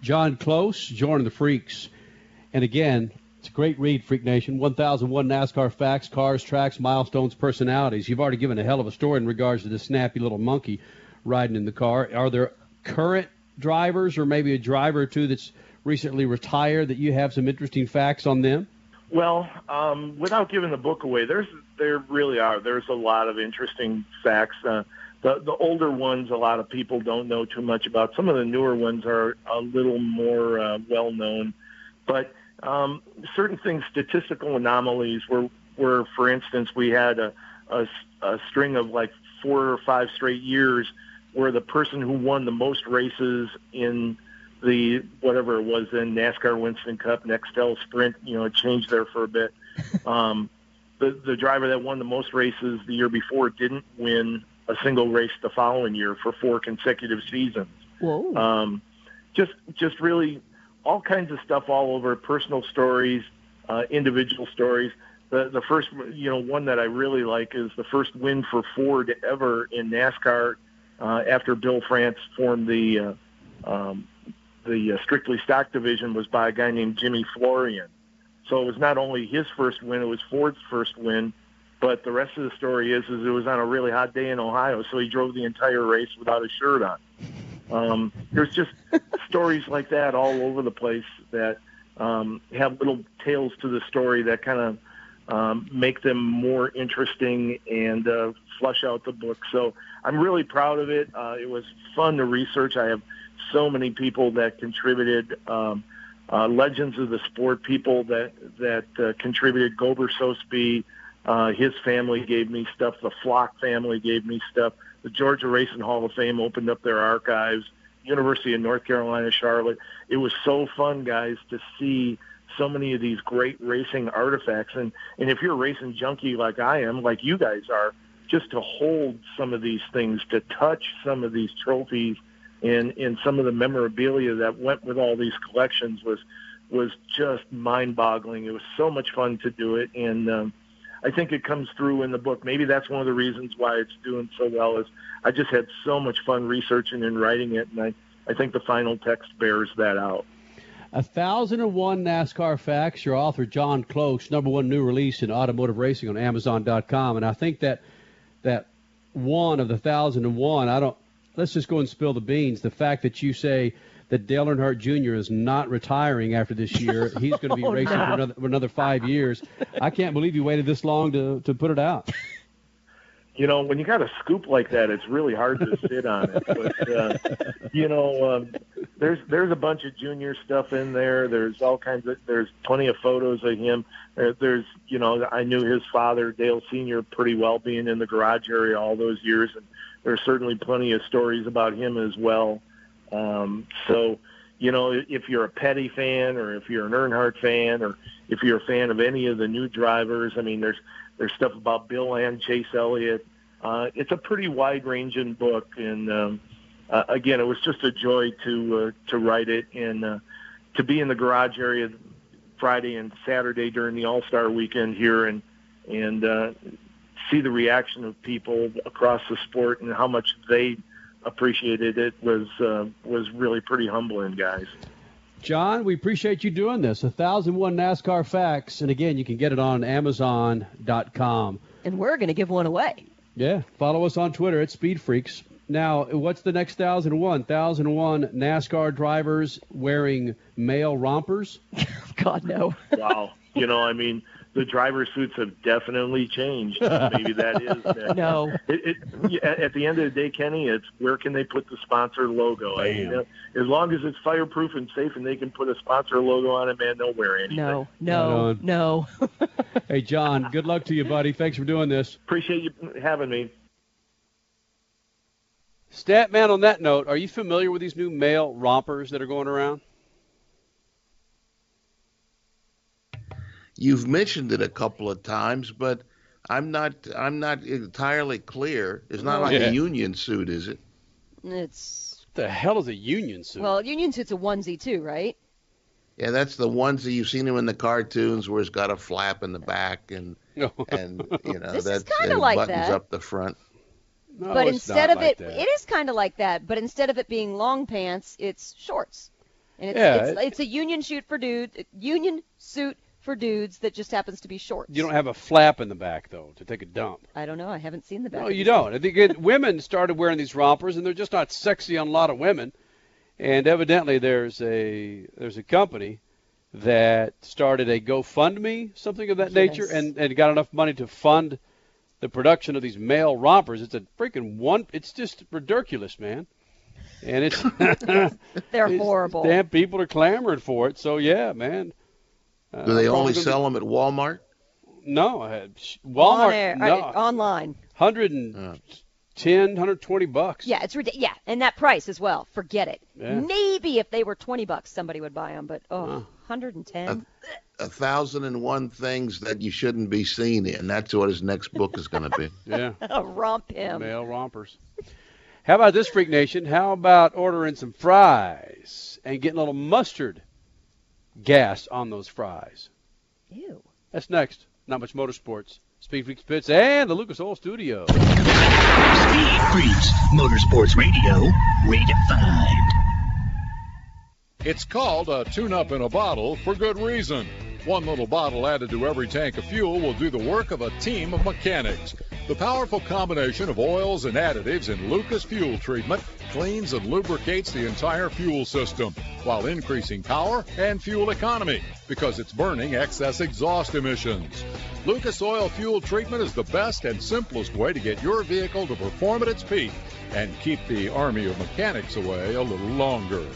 John Close, joining the Freaks, and again, it's a great read, Freak Nation. 1001 NASCAR facts, cars, tracks, milestones, personalities. You've already given a hell of a story in regards to the snappy little monkey riding in the car. Are there current drivers or maybe a driver or two that's recently retired that you have some interesting facts on them? Well, um, without giving the book away, there's there really are. There's a lot of interesting facts. Uh, the the older ones, a lot of people don't know too much about. Some of the newer ones are a little more uh, well known, but um, certain things, statistical anomalies, were were, for instance, we had a, a, a string of like four or five straight years where the person who won the most races in the whatever it was in NASCAR Winston Cup, Nextel Sprint, you know, it changed there for a bit. Um, the the driver that won the most races the year before didn't win a single race the following year for four consecutive seasons. Whoa. Um, just just really all kinds of stuff all over personal stories, uh, individual stories. The the first you know one that I really like is the first win for Ford ever in NASCAR uh, after Bill France formed the uh, um, the uh, strictly stock division was by a guy named Jimmy Florian. So it was not only his first win, it was Ford's first win. But the rest of the story is, is it was on a really hot day in Ohio, so he drove the entire race without a shirt on. Um, there's just stories like that all over the place that um, have little tales to the story that kind of um, make them more interesting and uh, flush out the book. So I'm really proud of it. Uh, it was fun to research. I have so many people that contributed. Um, uh, legends of the sport people that that uh, contributed. Gober Sosebee, uh, his family gave me stuff. The Flock family gave me stuff. The Georgia Racing Hall of Fame opened up their archives. University of North Carolina, Charlotte. It was so fun, guys, to see so many of these great racing artifacts. And and if you're a racing junkie like I am, like you guys are, just to hold some of these things, to touch some of these trophies and and some of the memorabilia that went with all these collections was was just mind-boggling. It was so much fun to do it, and um, I think it comes through in the book. Maybe that's one of the reasons why it's doing so well. Is I just had so much fun researching and writing it, and I I think the final text bears that out. A thousand and one NASCAR facts. Your author John Close, number one new release in automotive racing on Amazon.com, and I think that that one of the thousand and one. I don't let's just go and spill the beans. The fact that you say that Dale Earnhardt Jr. is not retiring after this year, he's going to be Oh, racing no. for another for another five years. I can't believe you waited this long to to put it out. You know, when you got a scoop like that, it's really hard to sit on it. But uh, you know, um, there's there's a bunch of junior stuff in there. There's all kinds of there's plenty of photos of him. There, there's you know, I knew his father Dale Senior pretty well, being in the garage area all those years, and there's certainly plenty of stories about him as well. Um, so. You know, if you're a Petty fan, or if you're an Earnhardt fan, or if you're a fan of any of the new drivers, I mean, there's there's stuff about Bill and Chase Elliott. Uh, it's a pretty wide-ranging book, and um, uh, again, it was just a joy to uh, to write it and uh, to be in the garage area Friday and Saturday during the All Star weekend here, and and uh, see the reaction of people across the sport and how much they appreciated it was uh, was really pretty humbling, guys. John, we appreciate you doing this. A thousand one NASCAR facts, and again, you can get it on Amazon.com. And we're going to give one away. Yeah, follow us on Twitter at Speed Freaks. Now, what's the next thousand and one? Thousand and one NASCAR drivers wearing male rompers. God no. wow. You know, I mean, the driver suits have definitely changed. Maybe that is that. No. It, it, yeah, at the end of the day, Kenny, it's where can they put the sponsor logo? I mean, Bam. as long as it's fireproof and safe, and they can put a sponsor logo on it, man, they'll wear anything. No, no, Right no. Hey, John, good luck to you, buddy. Thanks for doing this. Appreciate you having me. Statman, on that note, are you familiar with these new male rompers that are going around? You've mentioned it a couple of times, but I'm not I'm not entirely clear. It's not like Yeah. a union suit, is it? It's The hell is a union suit? well, union suit's a onesie too, right? Yeah, that's the ones that you've seen him in the cartoons where it's got a flap in the back and and you know This that's kinda like buttons that. up the front. No, but instead of like it, that. it is kind of like that. But instead of it being long pants, it's shorts, and it's Yeah, it's, it- it's a union shoot for dudes, union suit for dudes that just happens to be shorts. You don't have a flap in the back though to take a dump. I don't know. I haven't seen the back. No, you don't. I think it, women started wearing these rompers, and they're just not sexy on a lot of women. And evidently, there's a there's a company that started a GoFundMe, something of that nature, and, and got enough money to fund the production of these male rompers. It's a freaking one. It's just ridiculous, man. And it's They're it's- horrible. Damn, people are clamoring for it. So yeah, man. Uh, Do they only sell them at Walmart? No, I had Walmart. On air, no, uh, online. hundred and ten, hundred twenty bucks. Yeah, it's ridiculous. Yeah, and that price as well. Forget it. Yeah. Maybe if they were 20 bucks, somebody would buy them, but oh, 110. A thousand and one things that you shouldn't be seen in. That's what his next book is going to be. Yeah. Romp him. Male rompers. How about this, Freak Nation? How about ordering some fries and getting a little mustard gas on those fries? Ew. That's next. Not much motorsports. Speed Freaks Pits and the Lucas Oil Studio. Speed Freaks, Motorsports Radio, redefined. It's called a tune up in a bottle for good reason. One little bottle added to every tank of fuel will do the work of a team of mechanics. The powerful combination of oils and additives in Lucas Fuel Treatment cleans and lubricates the entire fuel system while increasing power and fuel economy because it's burning excess exhaust emissions. Lucas Oil Fuel Treatment is the best and simplest way to get your vehicle to perform at its peak and keep the army of mechanics away a little longer.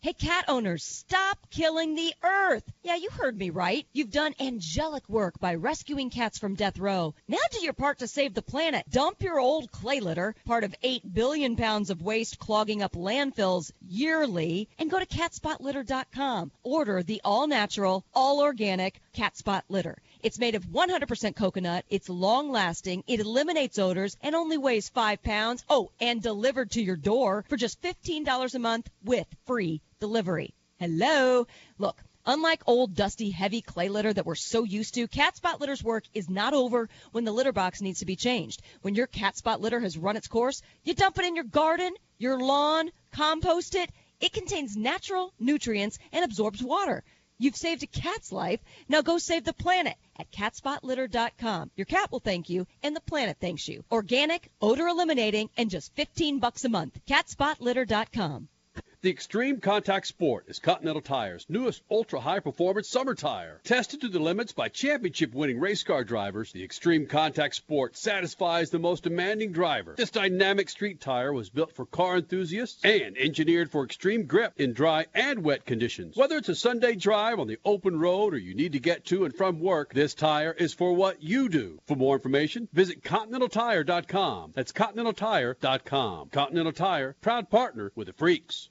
Hey, cat owners, stop killing the earth. Yeah, you heard me right. You've done angelic work by rescuing cats from death row. Now do your part to save the planet. Dump your old clay litter, part of 8 billion pounds of waste clogging up landfills yearly, and go to catspotlitter.com. Order the all natural, all organic cat spot litter. It's made of 100% coconut. It's long lasting. It eliminates odors and only weighs 5 pounds. Oh, and delivered to your door for just $15 a month with free delivery. Hello. Look, unlike old dusty heavy clay litter that we're so used to, cat spot litter's work is not over when the litter box needs to be changed. When your cat spot litter has run its course, you dump it in your garden, your lawn, compost it. It contains natural nutrients and absorbs water. You've saved a cat's life. Now go save the planet at catspotlitter.com. Your cat will thank you and the planet thanks you. Organic, odor eliminating, and just 15 bucks a month. catspotlitter.com. The Extreme Contact Sport is Continental Tire's newest ultra high performance summer tire. Tested to the limits by championship winning race car drivers, the Extreme Contact Sport satisfies the most demanding driver. This dynamic street tire was built for car enthusiasts and engineered for extreme grip in dry and wet conditions. Whether it's a Sunday drive on the open road or you need to get to and from work, this tire is for what you do. For more information, visit ContinentalTire.com. That's ContinentalTire.com. Continental Tire, proud partner with the Freaks.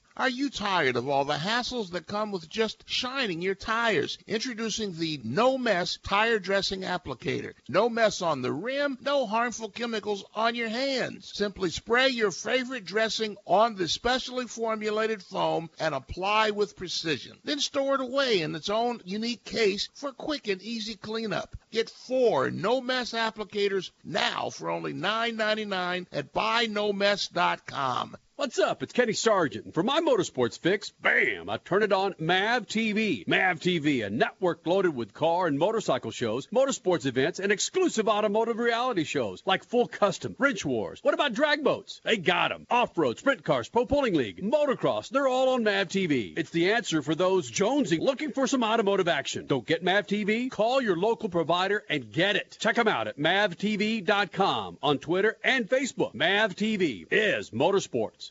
Are you tired of all the hassles that come with just shining your tires? Introducing the No Mess Tire Dressing Applicator. No mess on the rim, no harmful chemicals on your hands. Simply spray your favorite dressing on the specially formulated foam and apply with precision. Then store it away in its own unique case for quick and easy cleanup. Get four No Mess applicators now for only $9.99 at buynomess.com. What's up? It's Kenny Sargent. And for my motorsports fix, bam, I turn it on MAV TV. MAV TV, a network loaded with car and motorcycle shows, motorsports events, and exclusive automotive reality shows like Full Custom, Wrench Wars. What about drag boats? They got 'em. Off-road, sprint cars, pro pulling league, motocross, they're all on MAV TV. It's the answer for those jonesing looking for some automotive action. Don't get MAV TV? Call your local provider and get it. Check them out at mavtv.com on Twitter and Facebook. MAV TV is motorsports.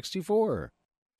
64.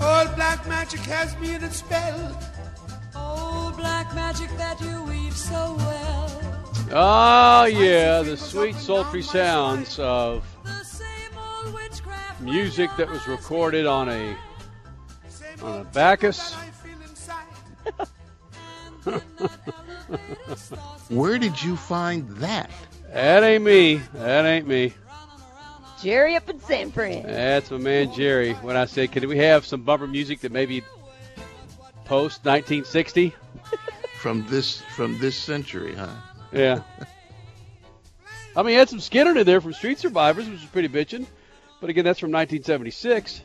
Old black magic has me in its spell. Oh, black magic that you weave so well. Oh, yeah, the sweet, sultry sounds of music that was recorded on a on a Bacchus. Where did you find that? That ain't me. That ain't me. Jerry up in San Fran. That's my man Jerry. When I said, "Can we have some bumper music that maybe post 1960?" From this from this century, huh? Yeah. I mean, he had some Skynyrd in there from Street Survivors, which is pretty bitching. But again, that's from 1976.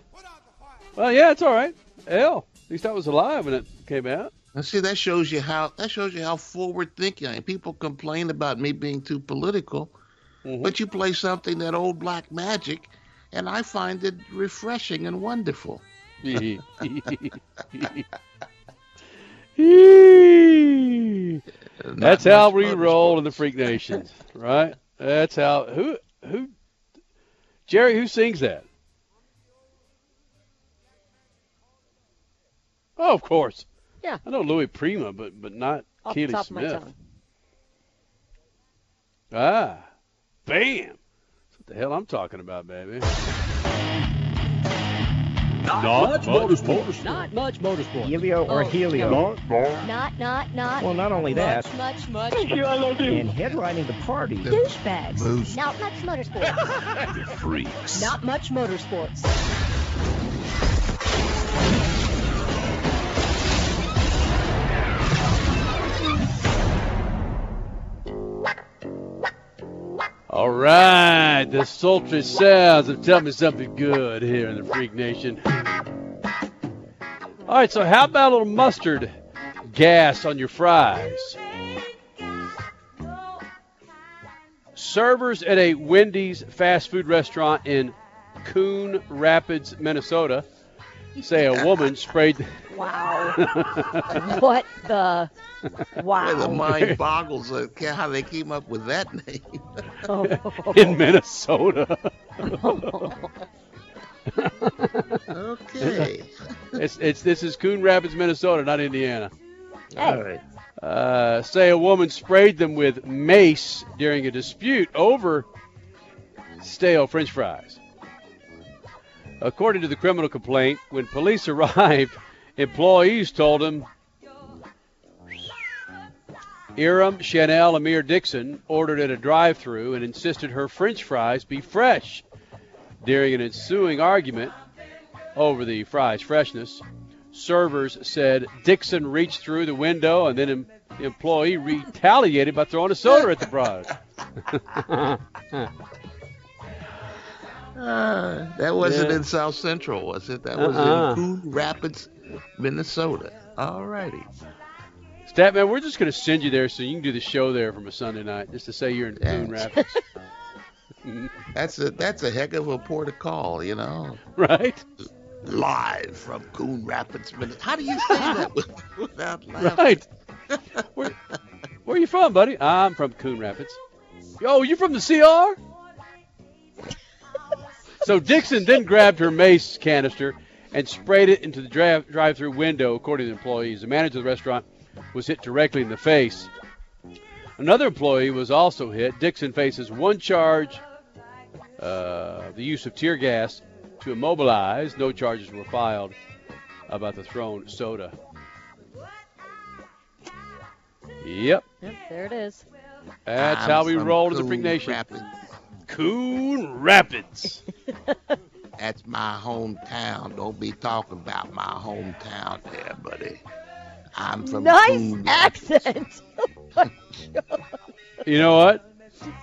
Well, yeah, it's all right. Hell, at least I was alive when it came out. Now, see, that shows you how that shows you how forward thinking I am. People complain about me being too political, Mm-hmm. but you play something that old black magic, and I find it refreshing and wonderful. That's how we roll in the Freak Nation, right? That's how who who Jerry who sings that? Oh, of course. Yeah. I know Louis Prima, but but not Off the Keely top of my Smith. Ah, bam! That's what the hell I'm talking about, baby. Not much motorsport. Not much motorsport. Helio or Oh, Helio? no. Not, not, not. Well, not only that. Much, much, much. Thank you, I love you. And headlining the party. Douchebags. Boost. Not much motorsports. Freaks. Not much motorsports. All right, the sultry sounds of tell me something good here in the Freak Nation. All right, so how about a little mustard gas on your fries? Servers at a Wendy's fast food restaurant in Coon Rapids, Minnesota, say a woman sprayed. Wow. what the? Wow. The mind boggles at how they came up with that name. in Minnesota. okay. It's it's this is Coon Rapids, Minnesota, not Indiana. All right. Uh, say a woman sprayed them with mace during a dispute over stale French fries. According to the criminal complaint, when police arrived, employees told him Iram Chanel Amir Dixon ordered at a drive through and insisted her french fries be fresh. During an ensuing argument over the fries' freshness, servers said Dixon reached through the window and then the employee retaliated by throwing a soda at the bride. Uh, that wasn't Yeah. in South Central, was it? That was Uh-uh. in Coon Rapids, Minnesota. All righty. Statman, we're just going to send you there so you can do the show there from a Sunday night, just to say you're in Coon Rapids. That's a that's a heck of a port of call, you know. Right. Live from Coon Rapids, Minnesota. How do you say that without laughing? Right. Where, where are you from, buddy? I'm from Coon Rapids. Yo, you from the CR? So Dixon then grabbed her mace canister and sprayed it into the drive-through window, according to the employees. The manager of the restaurant was hit directly in the face. Another employee was also hit. Dixon faces one charge, uh, the use of tear gas to immobilize. No charges were filed about the thrown soda. Yep. Yep, there it is. That's I'm how we from roll as a Coon Freak Nation. Rapids. Coon Rapids. That's my hometown. Don't be talking about my hometown there, buddy. I'm from nice Coon Rapids. accent. Oh. You know what?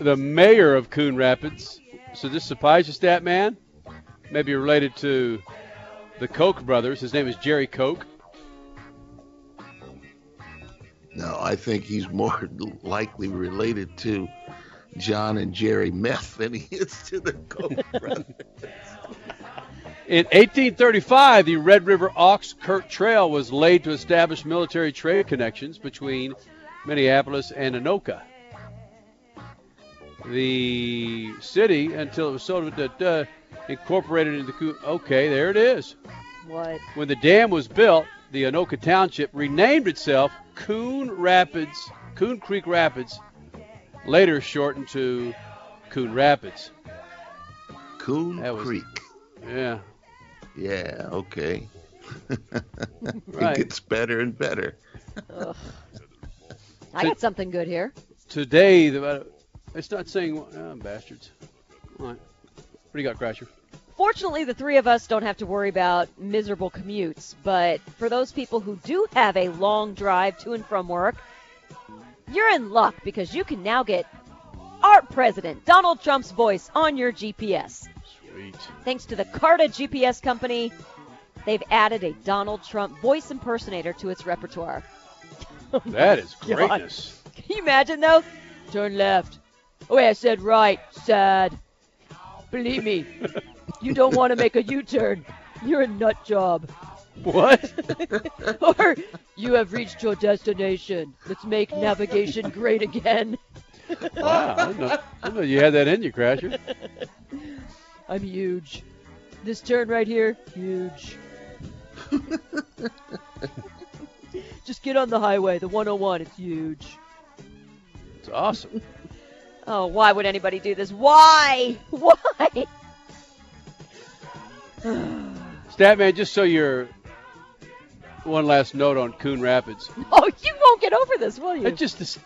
The mayor of Coon Rapids. So this surprised you, stat man? Maybe related to the Koch brothers. His name is Jerry Koch. No, I think he's more likely related to John and Jerry Meth than he is to the Koch brothers. In 1835, the Red River Ox Cart Trail was laid to establish military trade connections between Minneapolis and Anoka. The city, until it was sort of da- da, incorporated into the. Okay, there it is. What? When the dam was built, the Anoka Township renamed itself Coon Rapids, Coon Creek Rapids, later shortened to Coon Rapids. Coon was- Creek. Yeah. Yeah, okay. Right. It gets better and better. I got something good here. Today, the, uh, it's not saying, oh, bastards. All right. What do you got, Crasher? Fortunately, the three of us don't have to worry about miserable commutes, but for those people who do have a long drive to and from work, you're in luck because you can now get our president, Donald Trump's voice on your GPS. Sweet. Thanks to the Karta GPS company, they've added a Donald Trump voice impersonator to its repertoire. That is God. greatness. Can you imagine though? Turn left. Oh, wait, I said right. Sad. Believe me, you don't want to make a U-turn. You're a nut job. What? or you have reached your destination. Let's make navigation great again. Wow. I know, I know you had that in you, Crasher. I'm huge. This turn right here, huge. Just get on the highway, the 101. It's huge. It's awesome. Oh, why would anybody do this? Why? Why? Statman, just so you're one last note on Coon Rapids. Oh, you won't get over this, will you? It just this,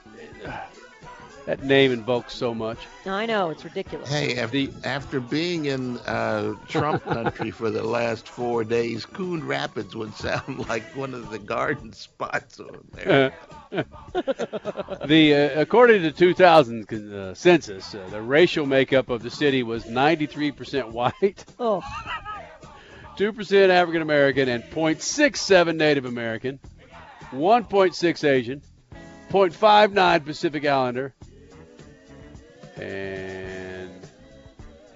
that name invokes so much. I know it's ridiculous. Hey, after, after being in uh, Trump country for the last four days, Coon Rapids would sound like one of the garden spots on there. the uh, according to the 2000 uh, census, uh, the racial makeup of the city was 93% white, Oh, 2% African American, and 0.67 Native American, 1.6 Asian, 0.59 Pacific Islander, and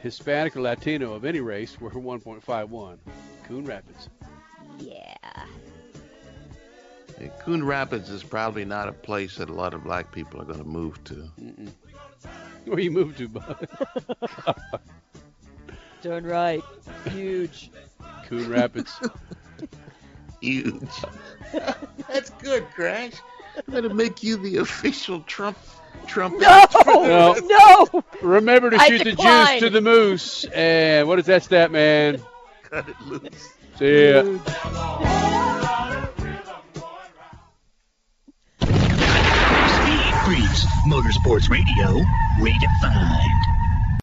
Hispanic or Latino of any race were 1.51. Coon Rapids. yeah. And Coon Rapids is probably not a place that a lot of black people are going to move to. Mm-mm. Where you move to, bud? Turn right. Huge. Coon Rapids. Huge. That's good, Crash. I'm going to make you the official Trump Trump. No! No. No! Remember to I shoot the juice to the moose. And what is that stat, man? Cut it loose. See ya. Motorsports Radio, redefined.